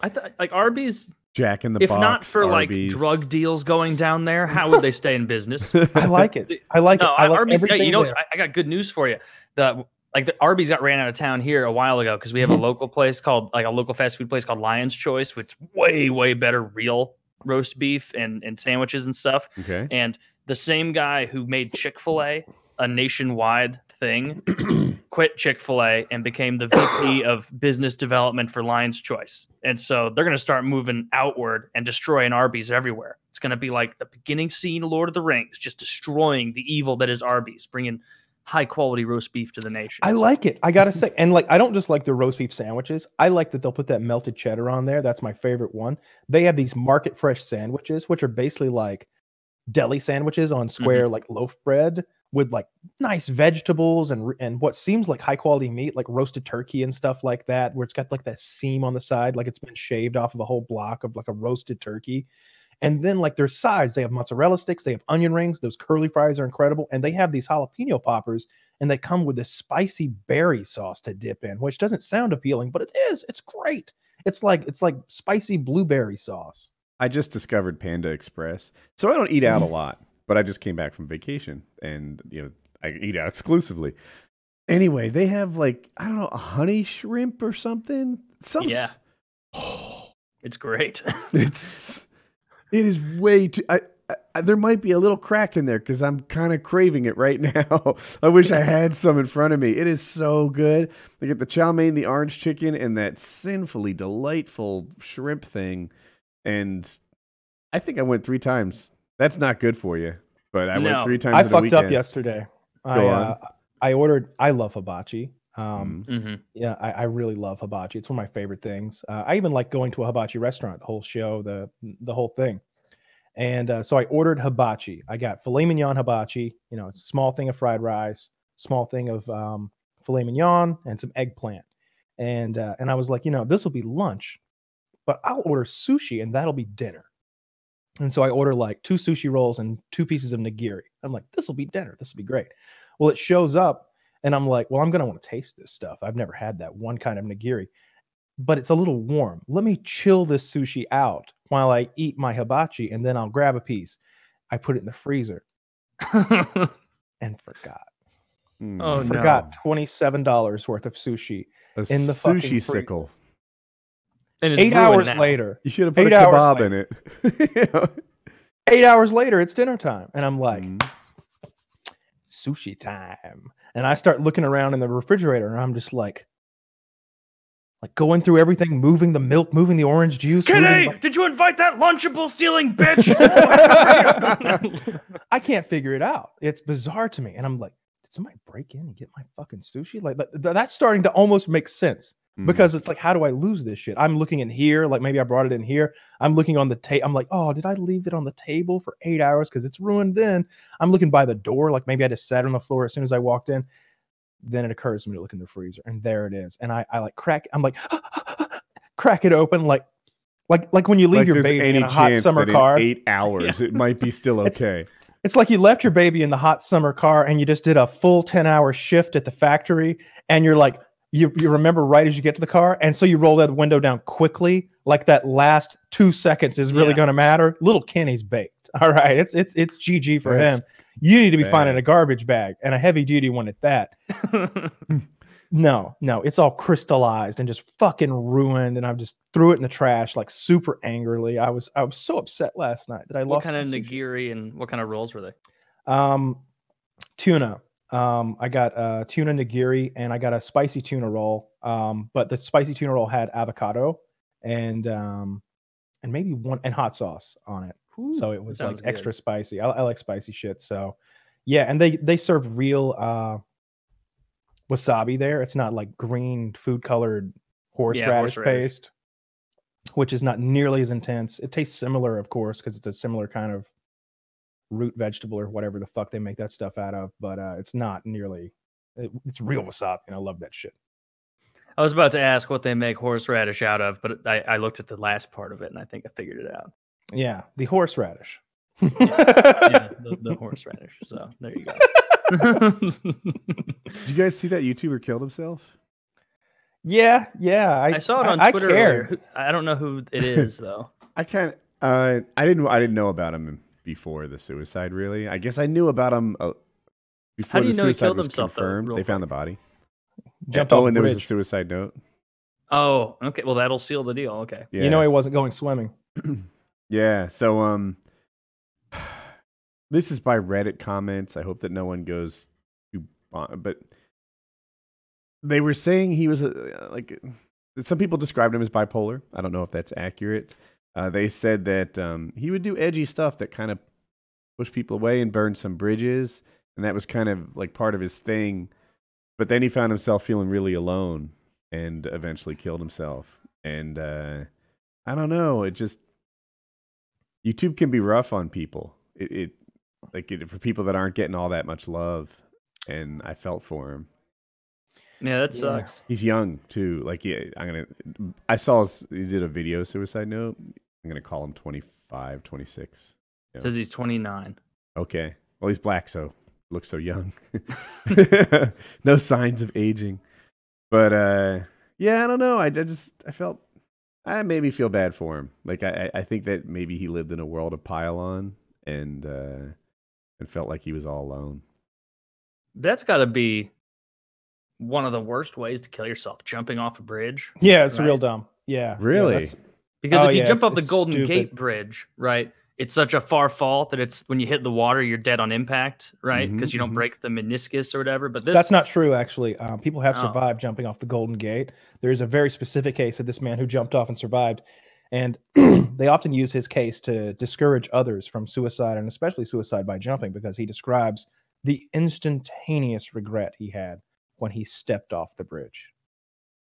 S2: I thought like Arby's,
S1: Jack in the
S2: if
S1: Box.
S2: If not for
S1: Arby's.
S2: like drug deals going down there, how would they stay in business?
S3: I like it. I like
S2: no,
S3: it. I like
S2: Arby's. got- You know,
S3: there.
S2: I, I got good news for you. The like the Arby's got ran out of town here a while ago because we have a local place called like a local fast food place called Lion's Choice, which way way better real roast beef and and sandwiches and stuff.
S1: Okay.
S2: And the same guy who made Chick Fil A a nationwide thing quit Chick Fil A and became the VP of business development for Lion's Choice. And so they're going to start moving outward and destroying Arby's everywhere. It's going to be like the beginning scene of Lord of the Rings, just destroying the evil that is Arby's, bringing high quality roast beef to the nation.
S3: I
S2: So-
S3: like it. I gotta say, and like I don't just like the roast beef sandwiches. I like that they'll put that melted cheddar on there. That's my favorite one. They have these market fresh sandwiches, which are basically like deli sandwiches on mm-hmm. square like loaf bread with like nice vegetables and and what seems like high quality meat, like roasted turkey and stuff like that, where it's got like that seam on the side, like it's been shaved off of a whole block of like a roasted turkey. And then like their sides, they have mozzarella sticks, they have onion rings, those curly fries are incredible, and they have these jalapeno poppers and they come with this spicy berry sauce to dip in, which doesn't sound appealing, but it is. It's great. It's like it's like spicy blueberry sauce.
S1: I just discovered Panda Express, so I don't eat out a
S3: Mm.
S1: lot. But I just came back from vacation, and you know I eat out exclusively. Anyway, they have like I don't know a honey shrimp or something. Some
S2: Yeah. It's great.
S1: it's it is way too. I, I, there might be a little crack in there because I'm kind of craving it right now. I wish I had some in front of me. It is so good. They get the chow mein, the orange chicken, and that sinfully delightful shrimp thing. And I think I went three times. That's not good for you, but I
S2: No.
S1: went three times.
S3: I
S1: in a
S3: fucked up
S1: weekend.
S3: yesterday. I
S1: Go on.
S3: uh, I ordered. I love hibachi. Um,
S1: Mhm.
S2: hmm
S3: yeah, I, I really love hibachi. It's one of my favorite things. Uh, I even like going to a hibachi restaurant. The whole show, the the whole thing. And uh, so I ordered hibachi. I got filet mignon hibachi. You know, it's a small thing of fried rice, small thing of um, filet mignon, and some eggplant. And uh, and I was like, you know, this will be lunch, but I'll order sushi, and that'll be dinner. And so I order like two sushi rolls and two pieces of nigiri. I'm like, this will be dinner. This will be great. Well, it shows up, and I'm like, well, I'm gonna want to taste this stuff. I've never had that one kind of nigiri, but it's a little warm. Let me chill this sushi out while I eat my hibachi, and then I'll grab a piece. I put it in the freezer and forgot.
S1: Mm.
S2: Oh, no.
S3: Forgot twenty-seven dollars worth of sushi.
S1: A
S3: in the fucking
S1: sushi
S3: freezer.
S1: sickle.
S2: And it's
S3: Eight hours
S2: now.
S3: later,
S1: You should have put
S3: Eight
S1: a kebab
S3: later.
S1: in it.
S3: eight hours later, it's dinner time, and I'm like,
S1: Mm.
S3: sushi time. And I start looking around in the refrigerator and I'm just like, like going through everything, moving the milk, moving the orange juice. moving
S2: Kenny,
S3: the-
S2: did you invite that Lunchable stealing bitch?
S3: I can't figure it out. It's bizarre to me. And I'm like, did somebody break in and get my fucking sushi? Like that- that's starting to almost make sense
S1: Mm.
S3: because it's like, how do I lose this shit? I'm looking in here, like maybe I brought it in here. I'm looking on the table. I'm like, oh, did I leave it on the table for eight hours? Because it's ruined then. I'm looking by the door, like maybe I just sat on the floor as soon as I walked in. Then it occurs to me to look in the freezer, and there it is. And I, I like crack, I'm like, crack it open, like like like when you leave
S1: like
S3: your baby in a hot summer car.
S1: eight hours it might be still okay.
S3: It's like you left your baby in the hot summer car and you just did a full 10 hour shift at the factory and you're like, you, you remember right as you get to the car. And so you roll that window down quickly, like that last two seconds is really
S2: Yeah.
S3: going to matter. Little Kenny's baked. All right. It's, it's, it's GG for
S1: That's
S3: him. You need to be finding a garbage bag and a heavy duty one at that. No, no, it's all crystallized and just fucking ruined. And I just threw it in the trash like super angrily. I was, I was so upset last night that I
S2: what
S3: lost
S2: What
S3: kind
S2: of nigiri and what kind of rolls were they?
S3: Um, tuna, Um, I got uh, tuna nigiri and I got a spicy tuna roll. Um, but the spicy tuna roll had avocado and um, and maybe one and hot sauce on it. so it was like
S2: sounds
S3: extra spicy. I, I like spicy shit. So yeah, and they they serve real uh, wasabi there. It's not like green food colored horseradish
S2: horseradish.
S3: paste, which is not nearly as intense. It tastes similar, of course, because it's a similar kind of root vegetable or whatever the fuck they make that stuff out of. But uh, it's not nearly. It, it's real wasabi, and I love that shit.
S2: I was about to ask what they make horseradish out of, but I, I looked at the last part of it and I think I figured it out.
S3: Yeah, the horseradish.
S2: Yeah, the, the horseradish. So there you go.
S1: Did you guys see that YouTuber killed himself?
S3: Yeah, yeah. I,
S2: I saw it on
S3: I,
S2: Twitter.
S3: I
S2: earlier.
S3: cared.
S2: Who- I don't know who it is though.
S1: I can't. Uh, I didn't. I didn't know about him before the suicide. Really, I guess I knew about him uh, before
S2: do
S1: the
S2: you know he
S1: suicide
S2: killed
S1: was
S2: himself, though,
S1: confirmed.
S2: real
S1: they found the body.
S3: Jumped
S1: oh, and
S3: the
S1: there was a suicide note.
S2: Oh, okay. Well, that'll seal the deal. Okay.
S1: Yeah.
S3: You know he wasn't going swimming.
S1: yeah. So um, this is by Reddit comments. I hope that no one goes too, but they were saying he was a, like some people described him as bipolar. I don't know if that's accurate. Uh, they said that um, he would do edgy stuff that kind of pushed people away and burned some bridges, and that was kind of like part of his thing. But then he found himself feeling really alone and eventually killed himself. And uh, I don't know. It just YouTube can be rough on people. It, it like for people that aren't getting all that much love, and I felt for him.
S2: Yeah, that
S3: Yeah.
S2: sucks.
S1: He's young too. Like yeah, I'm gonna. I saw his, he did a video suicide note. I'm gonna call him 25, 26. Yeah.
S2: Says he's 29.
S1: Okay. Well, he's black, so looks so young. no signs of aging. But uh, yeah, I don't know. I, I just I felt I made me feel bad for him. Like I I I think that maybe he lived in a world of pylon and uh, and felt like he was all alone.
S2: That's got to be one of the worst ways to kill yourself, jumping off a bridge.
S3: Yeah, it's real dumb. Yeah. yeah,
S1: Really?
S3: that's-
S2: Because
S3: Oh,
S2: if you
S3: yeah,
S2: jump
S3: it's-
S2: off the Golden
S3: stupid.
S2: Gate Bridge, right, it's such a far fall that it's when you hit the water, you're dead on impact, right? Because
S1: Mhm,
S2: you don't
S1: mhm.
S2: break the meniscus or whatever. But this,
S3: That's not true, actually. Um, people have
S2: Oh.
S3: survived jumping off the Golden Gate. There is a very specific case of this man who jumped off and survived. And they often use his case to discourage others from suicide and especially suicide by jumping because he describes the instantaneous regret he had when he stepped off the bridge.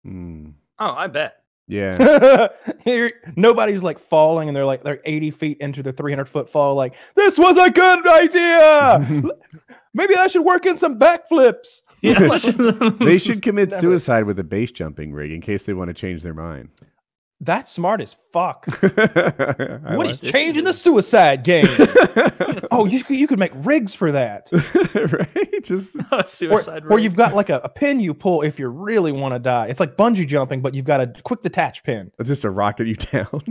S1: Hmm.
S2: oh, I bet.
S1: Yeah.
S3: Here, nobody's like falling and they're like they're 80 feet into the 300 foot fall like this was a good idea maybe i should work in some backflips
S2: Yeah,
S1: they should commit
S3: Never.
S1: suicide with a base jumping rig in case they want to change their mind.
S3: That's smart as fuck
S1: I
S3: what
S1: like-
S3: changing the suicide game oh you could, you could make rigs for that
S1: right? Just
S3: or,
S2: suicide.
S3: or
S2: rig.
S3: you've got like a, a pin you pull if you really want to die it's like bungee jumping but you've got a quick detach pin It's
S1: just a rocket you down.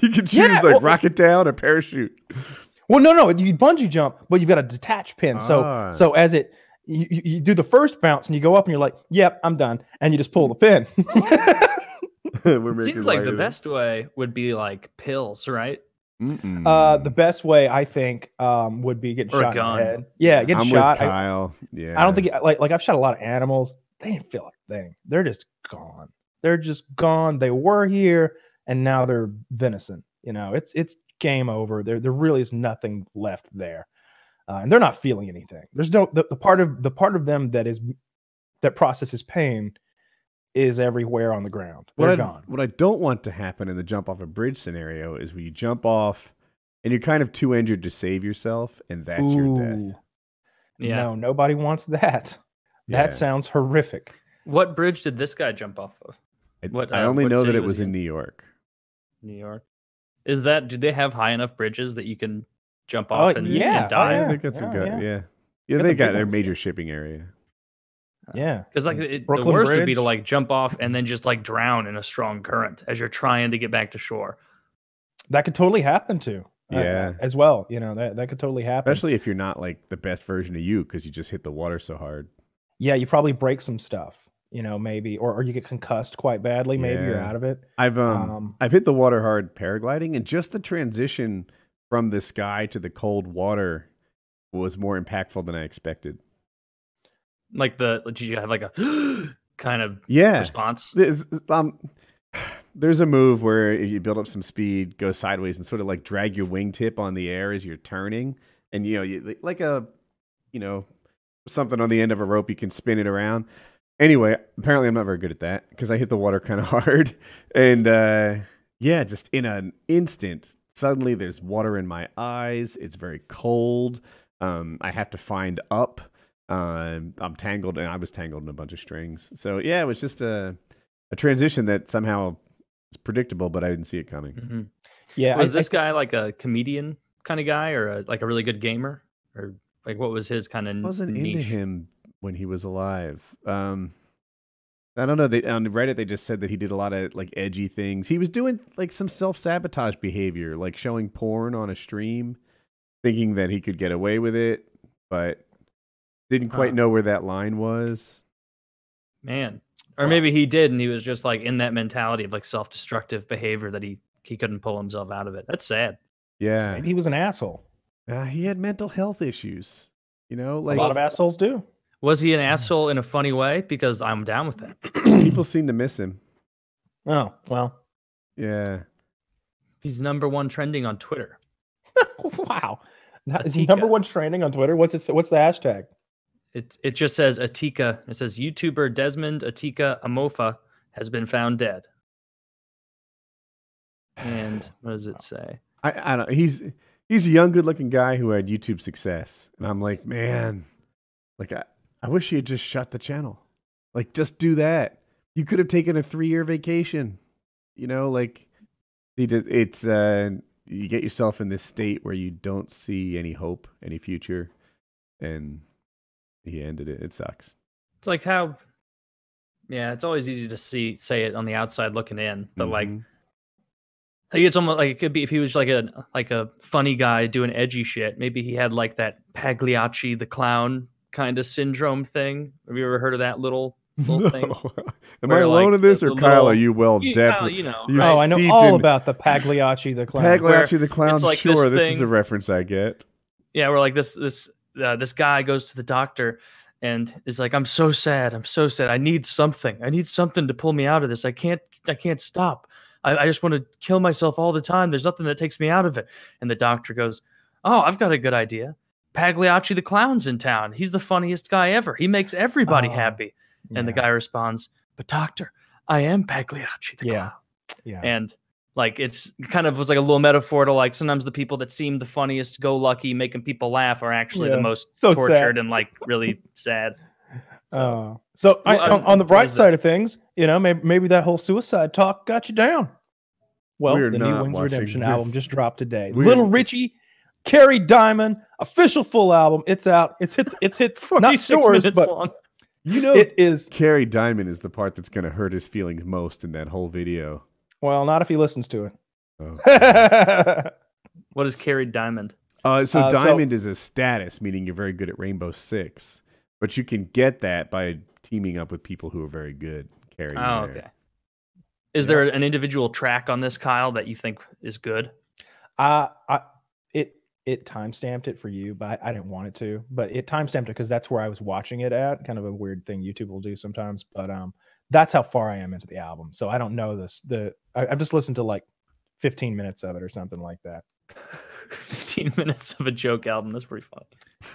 S1: you can choose
S3: Yeah,
S1: like
S3: well-
S1: rocket down or parachute.
S3: Well, no, no, you bungee jump, but you've got a detach pin. So,
S1: Ah.
S3: so as it, you, you you do the first bounce and you go up and you're like, "Yep, I'm done," and you just pull the pin.
S1: We're making
S2: Seems like
S1: light
S2: the best way would be like pills, right?
S1: Mm-mm.
S3: uh, the best way I think um, would be getting
S2: Or a
S3: shot in the head. Yeah, getting
S1: I'm
S3: shot.
S1: with
S3: I,
S1: Kyle. yeah,
S3: I don't think like like I've shot a lot of animals. They didn't feel like a thing. They're just gone. They're just gone. They were here and now they're venison. You know, it's it's game over. There there really is nothing left there, uh, and they're not feeling anything. There's no the, the part of the part of them that is that processes pain is everywhere on the ground.
S1: what
S3: They're
S1: I,
S3: gone.
S1: What I don't want to happen in the jump off a bridge scenario is when you jump off and you're kind of too injured to save yourself, and that's your death.
S2: Yeah.
S3: No, nobody wants that.
S1: Yeah.
S3: That sounds horrific.
S2: What bridge did this guy jump off of?
S1: I,
S2: What,
S1: I
S2: uh,
S1: only
S2: what
S1: know that it
S2: was
S1: was in
S2: in?
S1: New York.
S2: New York. Is that? Do they have high enough bridges that you can jump
S3: Oh,
S2: off and,
S3: yeah.
S2: and die?
S1: I think that's some
S3: yeah,
S1: good.
S3: yeah.
S1: Yeah, yeah. They
S3: the
S1: got
S3: big
S1: their major shipping area.
S3: Yeah.
S2: Because like it, the
S3: Brooklyn
S2: worst would be to like jump off and then just like drown in a strong current as you're trying to get back to shore.
S3: That could totally happen too. uh,
S1: Yeah.
S3: as well. You know, that, that could totally happen.
S1: Especially if you're not like the best version of you because you just hit the water so hard.
S3: yeah, you probably break some stuff, you know, maybe, or, or you get concussed quite badly. Maybe you're out of it.
S1: I've um,
S3: Um,
S1: I've hit the water hard paragliding, and just the transition from the sky to the cold water was more impactful than I expected.
S2: Like the did you have like a kind of
S1: Yeah.
S2: response?
S1: There's, um, there's a move where if you build up some speed, go sideways, and sort of like drag your wingtip on the air as you're turning, and you know, you, like a, you know, something on the end of a rope, you can spin it around. Anyway, apparently I'm not very good at that because I hit the water kind of hard, and uh, yeah, just in an instant, suddenly there's water in my eyes. It's very cold. Um, I have to find up. Um, I'm tangled, and I was tangled in a bunch of strings. So yeah, it was just a a transition that somehow is predictable, but I didn't see it coming.
S2: Mhm.
S3: Yeah,
S2: Was
S3: I-
S2: this
S3: I-
S2: guy like a comedian kind of guy, or a, like a really good gamer, or like what was his kind of
S1: wasn't
S2: niche?
S1: into him when he was alive. Um, I don't know. They on Reddit they just said that he did a lot of like edgy things. He was doing like some self sabotage behavior, like showing porn on a stream, thinking that he could get away with it, but didn't quite
S2: Huh.
S1: know where that line was.
S2: Man, or maybe he did, and he was just like in that mentality of like self-destructive behavior that he he couldn't pull himself out of it. That's sad.
S1: Yeah,
S3: maybe he was an asshole.
S1: Uh, he had mental health issues. You know, like
S3: a lot of assholes do.
S2: Was he an asshole in a funny way? Because I'm down with that.
S1: people seem to miss him.
S3: Oh well.
S1: Yeah.
S2: He's number one trending on Twitter.
S3: wow. Now, Is he number one trending on Twitter? What's it? What's the hashtag?
S2: It it just says Etika. It says YouTuber Desmond Etika Amofah has been found dead. And what does it say?
S1: I, I don't. He's he's a young, good-looking guy who had YouTube success, and I'm like, man, like I, I wish he had just shut the channel. Like, just do that. You could have taken a three-year vacation. You know, like he did. It's uh, you get yourself in this state where you don't see any hope, any future, and he ended it. It sucks.
S2: It's like how yeah, it's always easy to see say it on the outside looking in, but like
S1: Mhm.
S2: I think it's almost like it could be if he was like a like a funny guy doing edgy shit. Maybe he had like that Pagliacci the clown kind of syndrome thing. Have you ever heard of that little little thing?
S1: No. Am
S2: where,
S1: I alone
S2: like,
S1: in this, or
S2: the
S1: Kyle? Are you well
S2: You,
S1: depth?
S2: Kyle, you know,
S1: You're
S2: right?
S3: Oh, I know all
S1: in-
S3: about the Pagliacci the clown.
S1: Pagliacci the clown.
S2: like this
S1: sure, this, is a reference I get.
S2: yeah, we're like this this uh, this guy goes to the doctor and is like, "I'm so sad. I'm so sad. I need something. I need something to pull me out of this. I can't. I can't stop. I, I just want to kill myself all the time. There's nothing that takes me out of it." And the doctor goes, "Oh, I've got a good idea. Pagliacci the clown's in town. He's the funniest guy ever. He makes everybody
S3: Oh,
S2: happy." And the guy responds, "But doctor, I am Pagliacci the
S3: Yeah.
S2: clown."
S3: Yeah.
S2: and like it's kind of was like a little metaphor to like sometimes the people that seem the funniest go lucky making people laugh are actually
S3: Yeah.
S2: the most
S3: So sad.
S2: tortured and like really sad so,
S3: Uh, so I, on, on the bright side
S2: this?
S3: of things, you know, maybe, maybe that whole suicide talk got you down. Well,
S1: We're
S3: the new
S1: not
S3: Wings
S1: watching
S3: Redemption album just dropped today.
S1: We're-
S3: Little Richie, Carrie Diamond, official full album. It's out. It's hit. It's hit. not
S2: 46
S3: stores,
S2: minutes
S3: but
S2: long
S1: You know,
S3: it is.
S1: Carrie Diamond is the part that's going to hurt his feelings most in that whole video.
S3: Well, not if he listens to
S1: Oh.
S3: it.
S2: what is carried diamond
S1: Uh, so
S3: Uh, so-
S1: diamond is a status, meaning you're very good at Rainbow Six, but you can get that by teaming up with people who are very good. Carrying
S2: oh
S1: there.
S2: okay is there an individual track on this kyle that you think is good
S3: Uh, I it it timestamped it for you, but I, I didn't want it to. But it timestamped it because that's where I was watching it at. Kind of a weird thing YouTube will do sometimes. But um, that's how far I am into the album. So I don't know this. The I, I've just listened to like 15 minutes of it or something like that.
S2: 15 minutes of a joke album that's pretty fun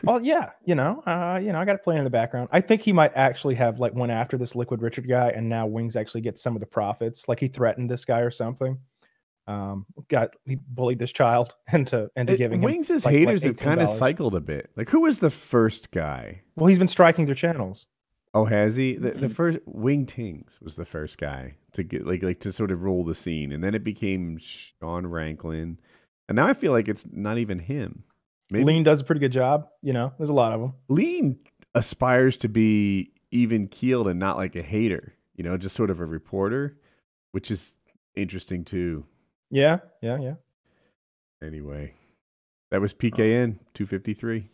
S3: well, yeah, you know, uh, you know, I got it playing in the background. I think he might actually have like went after this Liquid Richard guy, and now Wings actually gets some of the profits. Like he threatened this guy or something. Um, got he bullied this child into into
S1: It-
S3: giving him.
S1: Wings'
S3: like, what,
S1: haters have kind of cycled a bit. Like, who was the first guy?
S3: Well, he's been striking their channels.
S1: Oh, has he? The, the first Wing Tings was the first guy to get like like to sort of rule the scene, and then it became Sean Ranklin, and now I feel like it's not even him. Maybe
S3: Lean does a pretty good job. You know, there's a lot of them.
S1: Lean aspires to be even keeled and not like a hater, you know, just sort of a reporter, which is interesting too.
S3: Yeah, yeah, yeah.
S1: Anyway, that was PKN 253.